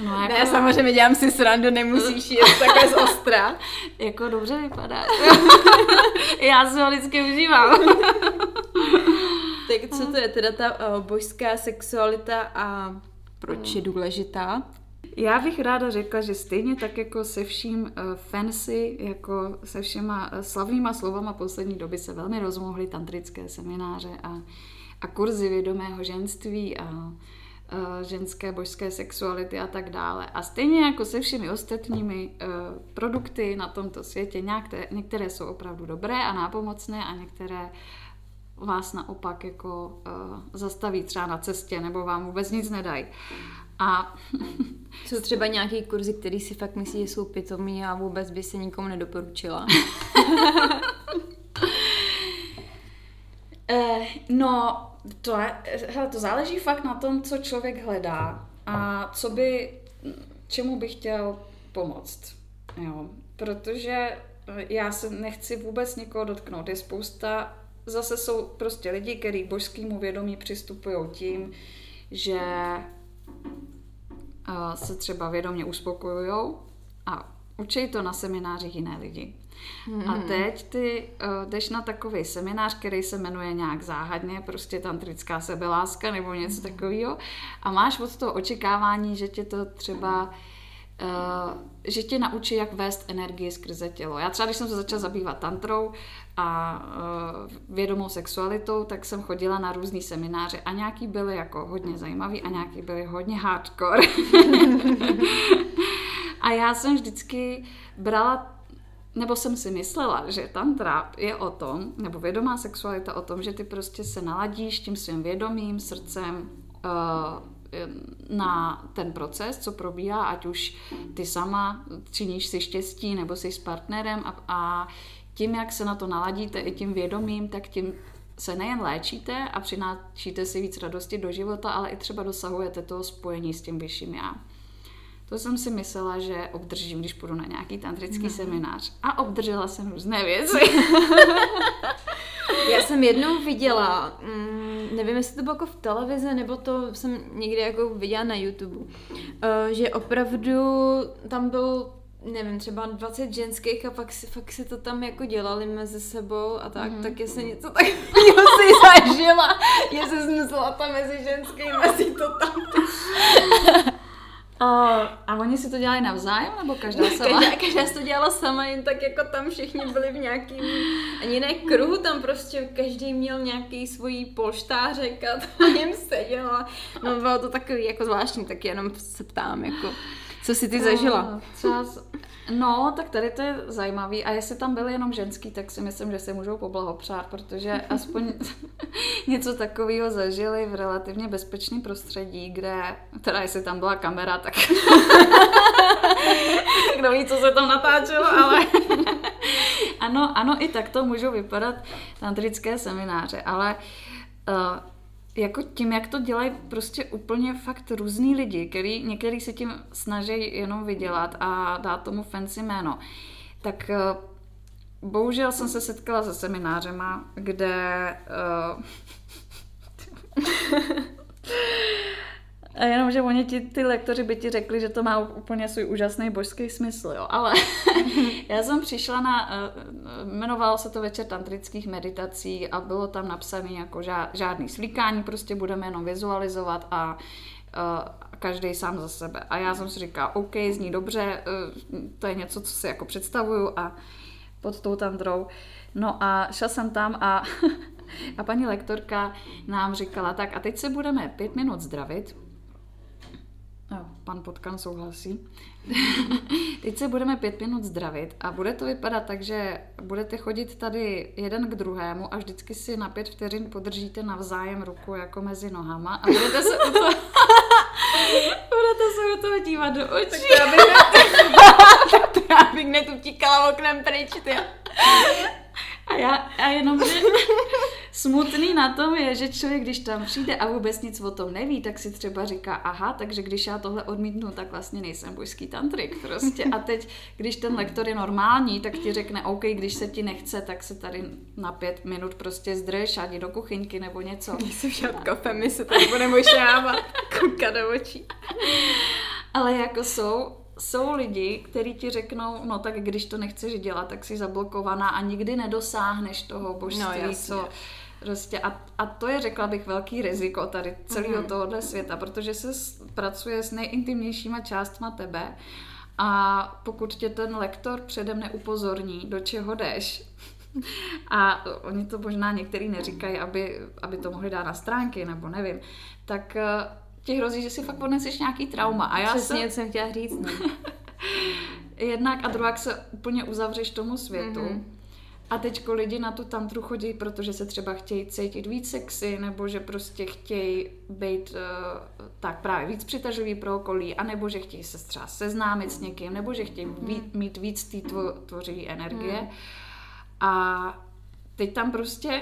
No, jako... Ne, samozřejmě dělám si srandu, nemusíš jet takhle z ostra. jako dobře vypadá. Já si ho vždycky užívám. tak co to je teda ta uh, božská sexualita a proč je důležitá? Já bych ráda řekla, že stejně tak jako se vším uh, fancy, jako se všema uh, slavnýma slovama poslední doby se velmi rozmohly tantrické semináře a, a kurzy vědomého ženství a uh, ženské božské sexuality a tak dále. A stejně jako se všemi ostatními uh, produkty na tomto světě, některé, některé jsou opravdu dobré a nápomocné a některé vás naopak jako uh, zastaví třeba na cestě nebo vám vůbec nic nedají. A jsou třeba nějaké kurzy, které si fakt myslí, že jsou pitomí a vůbec by se nikomu nedoporučila. eh, no, to, hele, to záleží fakt na tom, co člověk hledá a co by, čemu by chtěl pomoct. Jo. Protože já se nechci vůbec nikoho dotknout. Je spousta zase jsou prostě lidi, kteří božskému vědomí přistupují tím, že se třeba vědomě uspokojují a učí to na seminářích jiné lidi. Mm-hmm. A hmm. teď ty uh, jdeš na takový seminář, který se jmenuje nějak záhadně, prostě tantrická sebeláska nebo něco mm-hmm. takového a máš od toho očekávání, že tě to třeba Uh, že tě naučí, jak vést energii skrze tělo. Já třeba, když jsem se začala zabývat tantrou a uh, vědomou sexualitou, tak jsem chodila na různý semináře a nějaký byly jako hodně zajímavý a nějaký byly hodně hardcore. a já jsem vždycky brala nebo jsem si myslela, že tantra je o tom, nebo vědomá sexualita o tom, že ty prostě se naladíš tím svým vědomím, srdcem, uh, na ten proces, co probíhá, ať už ty sama činíš si štěstí nebo jsi s partnerem a, a tím, jak se na to naladíte i tím vědomím, tak tím se nejen léčíte a přinášíte si víc radosti do života, ale i třeba dosahujete toho spojení s tím vyšším já. To jsem si myslela, že obdržím, když půjdu na nějaký tantrický no. seminář. A obdržela jsem různé věci. Já jsem jednou viděla, mm, nevím, jestli to bylo jako v televizi, nebo to jsem někdy jako viděla na YouTube, uh, že opravdu tam byl nevím, třeba 20 ženských a pak si, fakt si to tam jako dělali mezi sebou a tak, mm-hmm. tak jestli něco takového si zažila, jestli zmyslela tam mezi ženskými, si to tam. A, a oni si to dělali navzájem, nebo každá sama? Každá, každá si to dělala sama, jen tak jako tam všichni byli v nějakým, ani ne kruhu, tam prostě každý měl nějaký svůj polštářek a tam jim seděla. No bylo to takový jako zvláštní, tak jenom se ptám, jako co jsi ty zažila? Třeba, no, tak tady to je zajímavý. A jestli tam byly jenom ženský, tak si myslím, že si můžou poblahopřát, protože aspoň něco takového zažili v relativně bezpečném prostředí, kde, teda jestli tam byla kamera, tak kdo ví, co se tam natáčelo, ale ano, ano, i tak to můžou vypadat tantrické semináře, ale uh, jako tím, jak to dělají prostě úplně fakt různý lidi, který některý se tím snaží jenom vydělat a dát tomu fancy jméno, tak eh, bohužel jsem se setkala se seminářema, kde uh, A jenom, že oni ti, ty lektoři by ti řekli, že to má úplně svůj úžasný božský smysl, jo. Ale já jsem přišla na, eh, jmenovalo se to večer tantrických meditací a bylo tam napsané jako žádný slíkání, prostě budeme jenom vizualizovat a uh, každý sám za sebe. A já jsem si říkala, OK, zní dobře, to je něco, co si jako představuju a pod tou tantrou. No a šla jsem tam a, a paní lektorka nám říkala, tak a teď se budeme pět minut zdravit, pan Potkan souhlasí. Teď se budeme pět minut zdravit a bude to vypadat tak, že budete chodit tady jeden k druhému a vždycky si na pět vteřin podržíte navzájem ruku jako mezi nohama a budete se toho, budete se u toho dívat do očí. Tak já bych, tak já bych hned utíkala oknem pryč, ty. A já a jenom, že smutný na tom je, že člověk, když tam přijde a vůbec nic o tom neví, tak si třeba říká, aha, takže když já tohle odmítnu, tak vlastně nejsem božský tantrik prostě. A teď, když ten lektor je normální, tak ti řekne, OK, když se ti nechce, tak se tady na pět minut prostě zdrž a jdi do kuchyňky nebo něco. Když se všat kafe, my se tady budeme ošávat, koukat do očí. Ale jako jsou jsou lidi, kteří ti řeknou, no tak když to nechceš dělat, tak jsi zablokovaná a nikdy nedosáhneš toho božství, no, co prostě a, a to je, řekla bych, velký riziko tady celého mm-hmm. tohohle světa, protože se pracuje s nejintimnějšíma částma tebe a pokud tě ten lektor předem neupozorní, do čeho jdeš, a oni to možná některý neříkají, aby, aby to mohli dát na stránky, nebo nevím, tak ti hrozí, že si fakt odneseš nějaký trauma. A já Přesně, jsem... jsem chtěla říct. Ne? Jednak a druhá se úplně uzavřeš tomu světu. Mm-hmm. A teďko lidi na tu tantru chodí, protože se třeba chtějí cítit víc sexy, nebo že prostě chtějí být uh, tak právě víc přitažlivý pro okolí, anebo že chtějí se třeba seznámit s někým, nebo že chtějí mm. mít víc té tvo, tvořivé energie. Mm. A teď tam prostě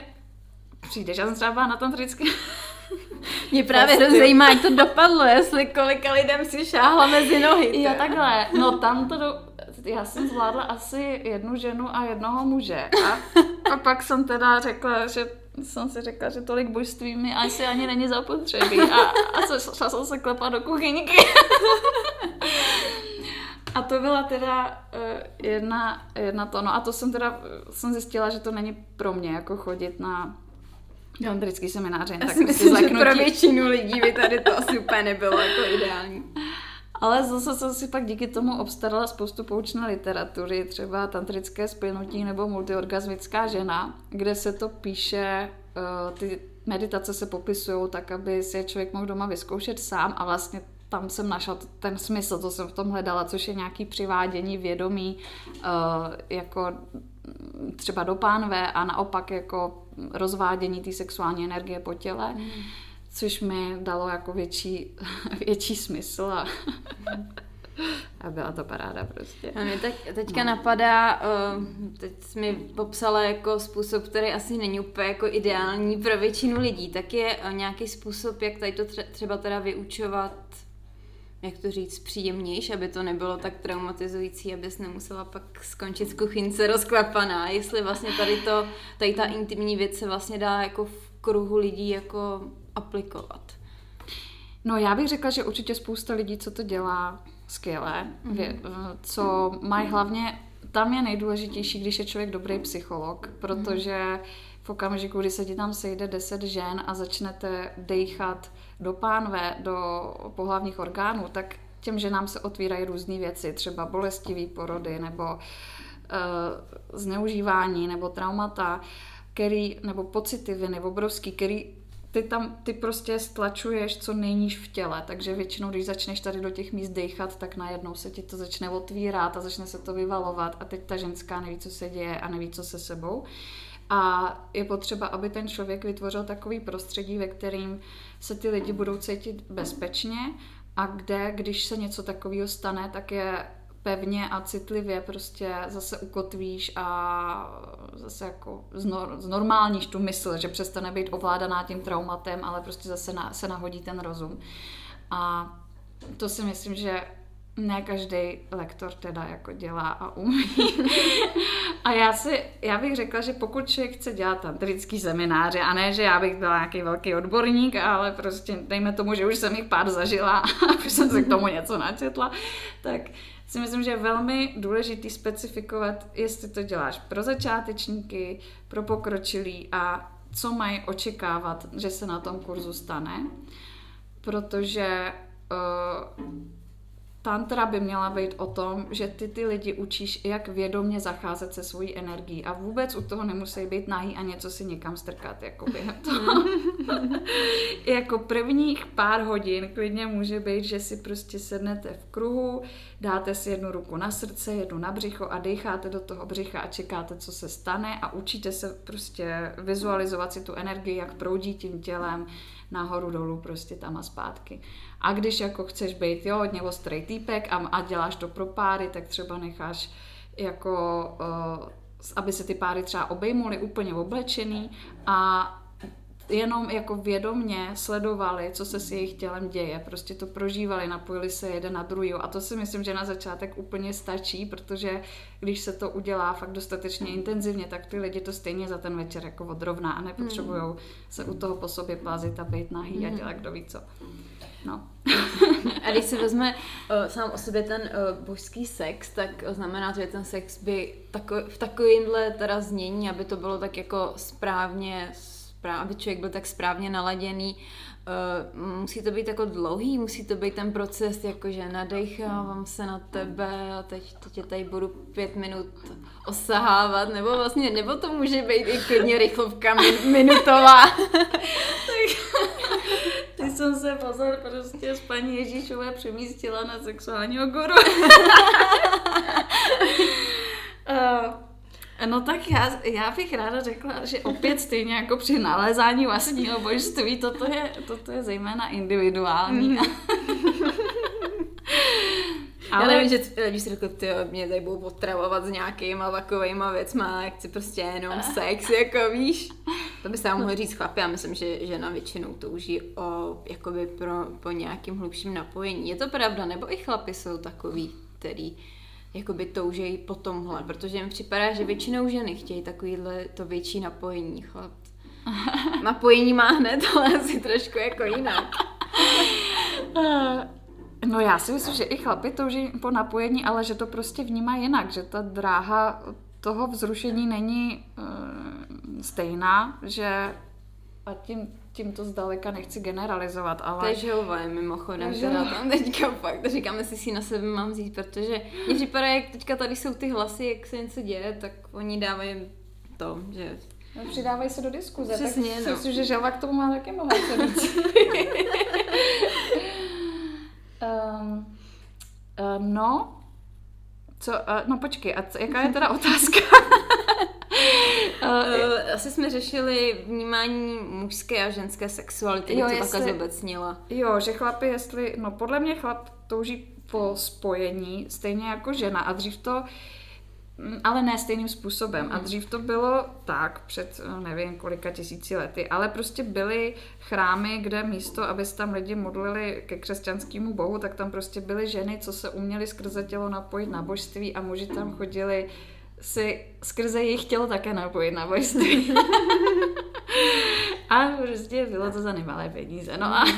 přijdeš, já jsem třeba na tantrické mě právě hrozně zajímá, jak to dopadlo, jestli kolika lidem si šáhla mezi nohy. Jo, takhle. No tam to do... Já jsem zvládla asi jednu ženu a jednoho muže. A, a pak jsem teda řekla, že jsem si řekla, že tolik božství mi asi ani není zapotřebí. A, a šla jsem se klepat do kuchyňky. A to byla teda uh, jedna, jedna to. No a to jsem teda jsem zjistila, že to není pro mě, jako chodit na tantrický semináře. Já tak si myslím, že pro většinu lidí by tady to asi úplně nebylo jako ideální. Ale zase jsem si pak díky tomu obstarala spoustu poučné literatury, třeba tantrické spěnutí nebo multiorgasmická žena, kde se to píše, uh, ty meditace se popisují tak, aby si je člověk mohl doma vyzkoušet sám a vlastně tam jsem našla ten smysl, co jsem v tom hledala, což je nějaký přivádění vědomí uh, jako třeba do pánve a naopak jako rozvádění té sexuální energie po těle. Mm. což mi dalo jako větší, větší smysl a, a byla to paráda prostě. A mě teď, teďka no. napadá, teď jsi mi popsala jako způsob, který asi není úplně jako ideální pro většinu lidí, tak je nějaký způsob, jak tady to třeba teda vyučovat jak to říct, příjemnější, aby to nebylo tak traumatizující, abys nemusela pak skončit v kuchynce rozkvapaná, jestli vlastně tady to, tady ta intimní věc se vlastně dá jako v kruhu lidí jako aplikovat. No já bych řekla, že určitě spousta lidí, co to dělá skvěle, mm-hmm. co mají hlavně, tam je nejdůležitější, když je člověk dobrý psycholog, protože v okamžiku, kdy se ti tam sejde deset žen a začnete dejchat do pánve, do pohlavních orgánů, tak těm ženám se otvírají různé věci, třeba bolestivý porody nebo uh, zneužívání nebo traumata, který, nebo pocity viny obrovský, který ty tam, ty prostě stlačuješ co nejníž v těle, takže většinou, když začneš tady do těch míst dechat, tak najednou se ti to začne otvírat a začne se to vyvalovat a teď ta ženská neví, co se děje a neví, co se sebou. A je potřeba, aby ten člověk vytvořil takový prostředí, ve kterým se ty lidi budou cítit bezpečně a kde, když se něco takového stane, tak je pevně a citlivě prostě zase ukotvíš a zase jako znormálníš tu mysl, že přestane být ovládaná tím traumatem, ale prostě zase na, se nahodí ten rozum. A to si myslím, že ne každý lektor teda jako dělá a umí. a já si, já bych řekla, že pokud člověk chce dělat tantrický semináře, a ne, že já bych byla nějaký velký odborník, ale prostě dejme tomu, že už jsem jich pár zažila a už jsem se k tomu něco načetla, tak si myslím, že je velmi důležitý specifikovat, jestli to děláš pro začátečníky, pro pokročilý a co mají očekávat, že se na tom kurzu stane. Protože uh, tantra by měla být o tom, že ty ty lidi učíš, jak vědomně zacházet se svojí energií a vůbec u toho nemusí být nahý a něco si někam strkat jako během toho. jako prvních pár hodin klidně může být, že si prostě sednete v kruhu, dáte si jednu ruku na srdce, jednu na břicho a decháte do toho břicha a čekáte, co se stane a učíte se prostě vizualizovat si tu energii, jak proudí tím tělem nahoru dolů prostě tam a zpátky. A když jako chceš být, jo, hodně ostrý týpek a, a děláš to pro páry, tak třeba necháš jako, uh, aby se ty páry třeba obejmuly úplně oblečený a jenom jako vědomně sledovali, co se s jejich tělem děje, prostě to prožívali, napojili se jeden na druhý a to si myslím, že na začátek úplně stačí, protože když se to udělá fakt dostatečně intenzivně, tak ty lidi to stejně za ten večer jako odrovná a nepotřebují mm. se u toho po sobě plázit a být nahý mm. a dělat kdo ví co. No. a když se vezme uh, sám o sobě ten uh, božský sex, tak znamená to, že ten sex by tako, v takovémhle teda znění, aby to bylo tak jako správně správ, aby člověk byl tak správně naladěný. Uh, musí to být jako dlouhý, musí to být ten proces, jako že nadechávám se na tebe a teď, teď tady budu pět minut osahávat, nebo vlastně, nebo to může být i klidně rychlovka min, minutová. Ty jsem se pozor prostě s paní Ježíšové přemístila na sexuálního guru. uh, No tak já, já bych ráda řekla, že opět stejně jako při nalézání vlastního božství, toto je, toto je zejména individuální. Mm. Ale... Já nevím, že když si řekl, ty mě tady budou potravovat s nějakýma takovýma věcma, jak chci prostě jenom sex, jako víš. To by se mohlo říct chlapi, já myslím, že žena většinou touží o, jakoby pro, po nějakým hlubším napojení. Je to pravda, nebo i chlapi jsou takový, který jakoby toužejí po tomhle, protože mi připadá, že většinou ženy chtějí takovýhle to větší napojení. Chlap. Napojení má hned, ale asi trošku jako jinak. No já si myslím, že i chlapi touží po napojení, ale že to prostě vnímá jinak, že ta dráha toho vzrušení není uh, stejná, že a tím tím to zdaleka nechci generalizovat, ale... To je želvé, mimochodem, že teda tam teďka fakt, říkám, jestli si na sebe mám vzít, protože mně připadá, jak teďka tady jsou ty hlasy, jak se něco děje, tak oni dávají to, že... No, přidávají se do diskuze, Přesně, tak no. myslím, že želva k tomu má taky mnoho co říct. um, uh, no, co, uh, no počkej, a co, jaká je teda otázka? Uh, asi jsme řešili vnímání mužské a ženské sexuality, jo, to jestli, takhle zobecnila. Jo, že chlapy, jestli, no podle mě chlap touží po spojení, stejně jako žena a dřív to Mm, ale ne stejným způsobem. A dřív to bylo tak, před eh, nevím kolika tisíci lety, ale prostě byly chrámy, kde místo, aby se tam lidi modlili ke křesťanskému bohu, tak tam prostě byly ženy, co se uměly skrze tělo napojit na božství a muži tam chodili si skrze jejich tělo také napojit na božství. a prostě bylo to za nemalé peníze. No a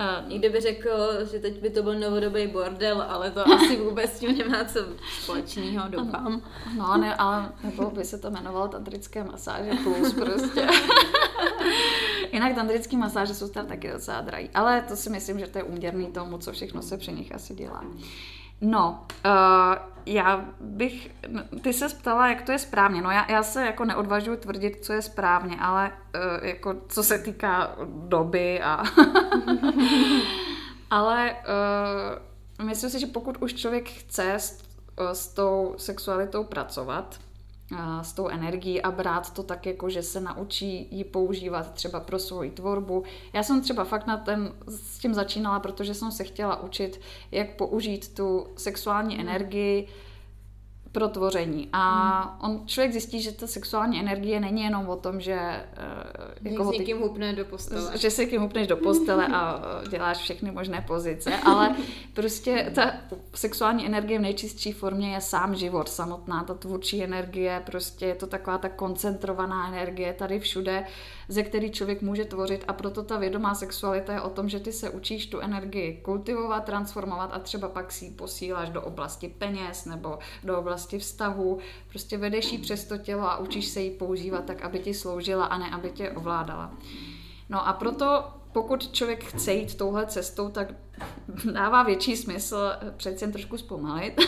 A někdo by řekl, že teď by to byl novodobý bordel, ale to asi vůbec s tím nemá co společného, doufám. No, ne, ale nebo by se to jmenovalo tantrické masáže plus prostě. Jinak tantrické masáže jsou tam taky docela drahý, ale to si myslím, že to je úměrný tomu, co všechno se při nich asi dělá. No, uh, já bych, ty se ptala, jak to je správně. No já, já se jako neodvažuji tvrdit, co je správně, ale uh, jako co se týká doby a... ale uh, myslím si, že pokud už člověk chce s, s tou sexualitou pracovat, s tou energií a brát to tak, jako že se naučí ji používat třeba pro svoji tvorbu. Já jsem třeba fakt na ten, s tím začínala, protože jsem se chtěla učit, jak použít tu sexuální energii pro tvoření. A hmm. on člověk zjistí, že ta sexuální energie není jenom o tom, že uh, jako s někým hupne do postele. Že se někým hupneš do postele a děláš všechny možné pozice, ale prostě ta sexuální energie v nejčistší formě je sám život, samotná ta tvůrčí energie, prostě je to taková ta koncentrovaná energie tady všude, ze který člověk může tvořit a proto ta vědomá sexualita je o tom, že ty se učíš tu energii kultivovat, transformovat a třeba pak si ji posíláš do oblasti peněz nebo do oblasti oblasti vztahu, prostě vedeš ji přes to tělo a učíš se ji používat tak, aby ti sloužila a ne, aby tě ovládala. No a proto pokud člověk chce jít touhle cestou, tak dává větší smysl přece jen trošku zpomalit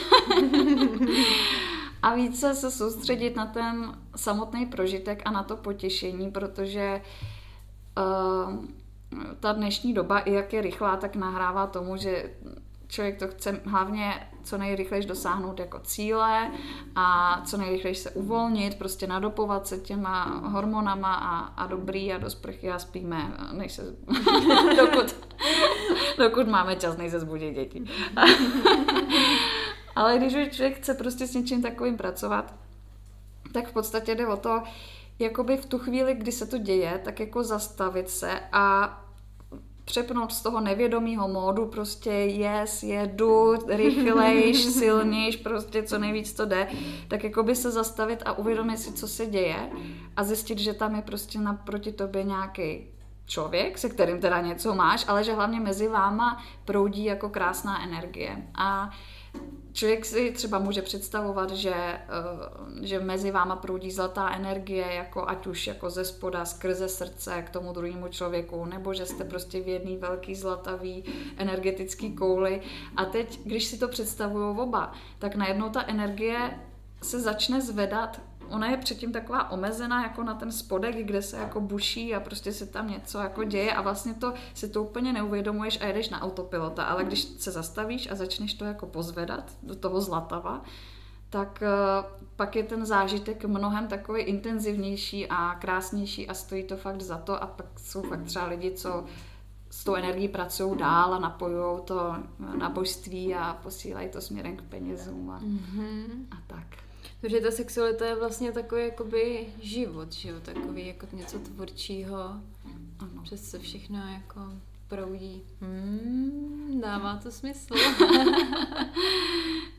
a více se soustředit na ten samotný prožitek a na to potěšení, protože uh, ta dnešní i jak je rychlá, tak nahrává tomu, že člověk to chce hlavně co nejrychleji dosáhnout jako cíle a co nejrychleji se uvolnit, prostě nadopovat se těma hormonama a, a dobrý a do sprchy a spíme, než se, dokud, dokud máme čas, než se zbudí děti. Ale když už člověk chce prostě s něčím takovým pracovat, tak v podstatě jde o to, jakoby v tu chvíli, kdy se to děje, tak jako zastavit se a přepnout z toho nevědomého módu, prostě yes, jedu, rychlejš, silnějš, prostě co nejvíc to jde, tak jako by se zastavit a uvědomit si, co se děje a zjistit, že tam je prostě naproti tobě nějaký člověk, se kterým teda něco máš, ale že hlavně mezi váma proudí jako krásná energie. A člověk si třeba může představovat, že, eh, že mezi váma proudí zlatá energie, jako ať už jako ze spoda, skrze srdce k tomu druhému člověku, nebo že jste prostě v jedný velký zlatavý energetický kouli. A teď, když si to představují oba, tak najednou ta energie se začne zvedat ona je předtím taková omezená jako na ten spodek, kde se jako buší a prostě se tam něco jako děje a vlastně to si to úplně neuvědomuješ a jedeš na autopilota, ale když se zastavíš a začneš to jako pozvedat do toho zlatava, tak uh, pak je ten zážitek mnohem takový intenzivnější a krásnější a stojí to fakt za to a pak jsou fakt třeba lidi, co s tou energií pracují dál a napojují to na božství a posílají to směrem k penězům a, mm-hmm. a tak. Protože ta sexualita je vlastně takový jakoby život, že jo? Takový jako něco tvůrčího. Ano. Přes se všechno jako proudí. Hmm, dává to smysl.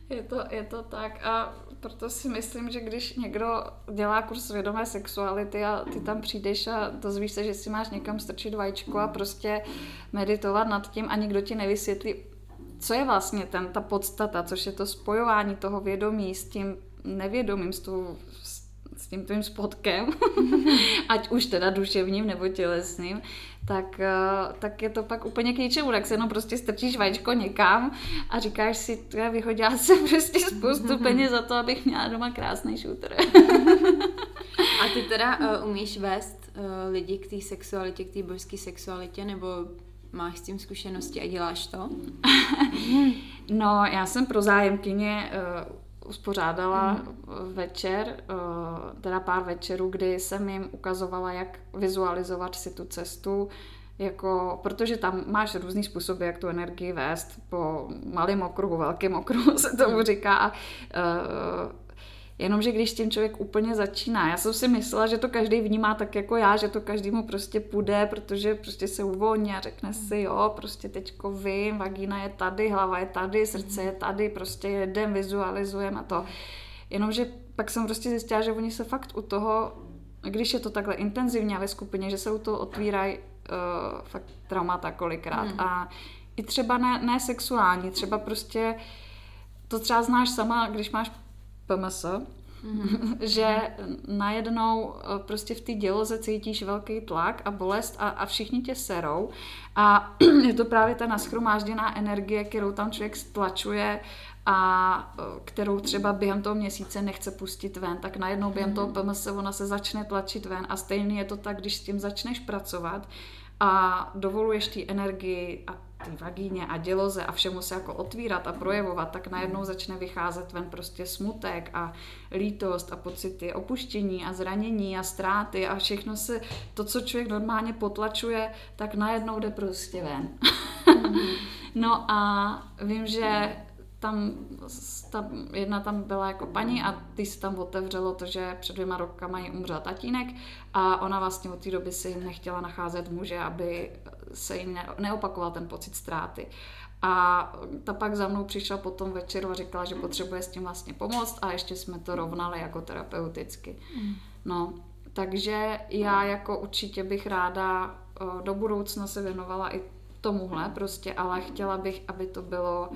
je, to, je to tak a proto si myslím, že když někdo dělá kurz vědomé sexuality a ty tam přijdeš a dozvíš se, že si máš někam strčit vajíčko a prostě meditovat nad tím a nikdo ti nevysvětlí, co je vlastně ten, ta podstata, což je to spojování toho vědomí s tím nevědomým, s, tou, s tím tvým spotkem, ať už teda duševním nebo tělesným, tak, eh, tak je to pak úplně k ničemu, tak se jenom prostě strčíš vajíčko někam a říkáš si, já vyhodila jsem prostě spoustu peněz za to, abych měla doma krásný šútr. a ty teda uh, umíš vést uh, lidi k té sexualitě, k té božské sexualitě, nebo máš s tím zkušenosti a děláš to? no, já jsem pro zájemkyně uh, uspořádala mm. večer, uh, teda pár večerů, kdy jsem jim ukazovala, jak vizualizovat si tu cestu, jako, protože tam máš různý způsoby, jak tu energii vést po malém okruhu, velkém okruhu se tomu říká. A, uh, Jenomže když s tím člověk úplně začíná, já jsem si myslela, že to každý vnímá tak jako já, že to každému prostě půjde, protože prostě se uvolní a řekne si, jo, prostě teďko vím, vagína je tady, hlava je tady, srdce je tady, prostě jedem, vizualizujeme a to. Jenomže pak jsem prostě zjistila, že oni se fakt u toho, když je to takhle intenzivně ve skupině, že se u toho otvírají uh, fakt traumata kolikrát. Hmm. A i třeba ne, ne sexuální, třeba prostě to třeba znáš sama, když máš PMS, mm-hmm. že najednou eh, prostě v té děloze cítíš velký tlak a bolest a, a všichni tě serou a je to právě ta naschromážděná energie, kterou tam člověk stlačuje a eh, kterou třeba během toho měsíce nechce pustit ven, tak najednou během toho mhm. PMS ona se začne tlačit ven a stejně je to tak, když s tím začneš pracovat a dovoluješ té energii a té vagíně a děloze a všemu se jako otvírat a projevovat, tak najednou začne vycházet ven prostě smutek a lítost a pocity opuštění a zranění a ztráty a všechno se, to, co člověk normálně potlačuje, tak najednou jde prostě ven. Mm-hmm. no a vím, že tam, ta jedna tam byla jako paní a ty se tam otevřelo to, že před dvěma rokama jí umřel tatínek a ona vlastně od té doby si nechtěla nacházet muže, aby se jí neopakoval ten pocit ztráty. A ta pak za mnou přišla po tom večeru a říkala, že potřebuje s tím vlastně pomoct a ještě jsme to rovnali jako terapeuticky. Mm. No, takže já jako určitě bych ráda do budoucna se věnovala i tomuhle prostě, ale chtěla bych, aby to bylo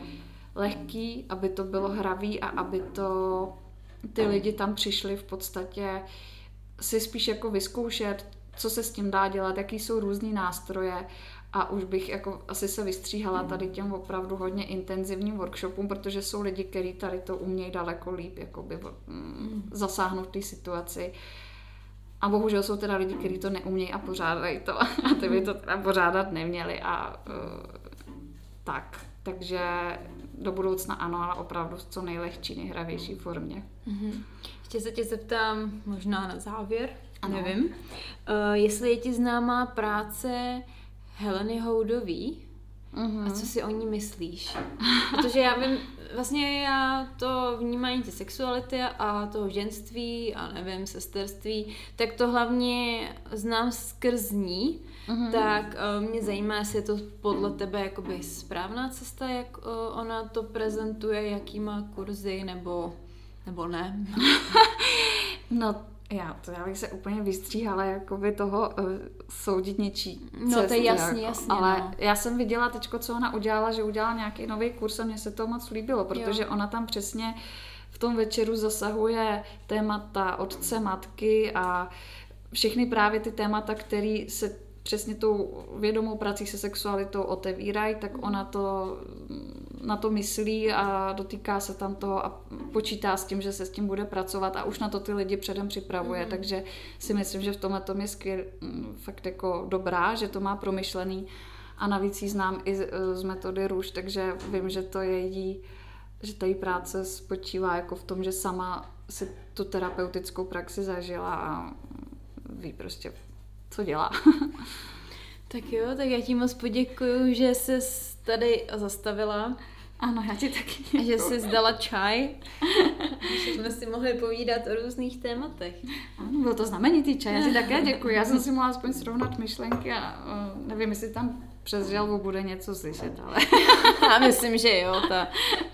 lehký, aby to bylo hravý a aby to ty lidi tam přišli v podstatě si spíš jako vyzkoušet, co se s tím dá dělat, jaký jsou různý nástroje a už bych jako asi se vystříhala tady těm opravdu hodně intenzivním workshopům, protože jsou lidi, kteří tady to umějí daleko líp jakoby, mm, zasáhnout té situaci. A bohužel jsou teda lidi, kteří to neumějí a pořádají to a ty by to teda pořádat neměli a uh, tak. Takže do budoucna ano, ale opravdu v co nejlehčí, nejhravější formě. Mm-hmm. Ještě se tě zeptám možná na závěr, ano. nevím, uh, jestli je ti známá práce Heleny Houdový mm-hmm. a co si o ní myslíš? Protože já vím, vlastně já to vnímání té sexuality a toho ženství a nevím, sesterství, tak to hlavně znám skrz ní, mm-hmm. tak uh, mě zajímá, jestli je to podle tebe jakoby správná cesta, jak uh, ona to prezentuje, jaký má kurzy, nebo, nebo ne? no já, to já bych se úplně vystříhala jakoby toho uh, soudit něčí No to je jasný, jako, jasně. Ale no. já jsem viděla teďko, co ona udělala, že udělala nějaký nový kurz a mně se to moc líbilo, protože jo. ona tam přesně v tom večeru zasahuje témata otce, matky a všechny právě ty témata, které se přesně tou vědomou prací se sexualitou otevírají, tak ona to na to myslí a dotýká se tam toho a počítá s tím, že se s tím bude pracovat a už na to ty lidi předem připravuje, mm. takže si myslím, že v tomhle tom je skvěl, fakt jako dobrá, že to má promyšlený a navíc ji znám i z, metody růž, takže vím, že to je jí, že ta její práce spočívá jako v tom, že sama si tu terapeutickou praxi zažila a ví prostě, co dělá. tak jo, tak já ti moc poděkuju, že jsi tady zastavila. Ano, já ti taky. Že jsi zdala čaj. že jsme si mohli povídat o různých tématech. Ano, byl to znamenitý čaj, já ti také děkuji. Já jsem si mohla aspoň srovnat myšlenky a uh, nevím, jestli tam přes želvu bude něco slyšet, ale... Já myslím, že jo, ta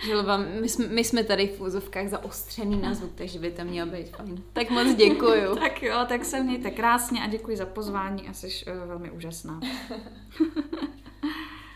želva, my jsme, my jsme tady v úzovkách zaostřený na zvuk, takže by to mělo být fajn. Tak moc děkuju. tak jo, tak se mějte krásně a děkuji za pozvání a jsi uh, velmi úžasná.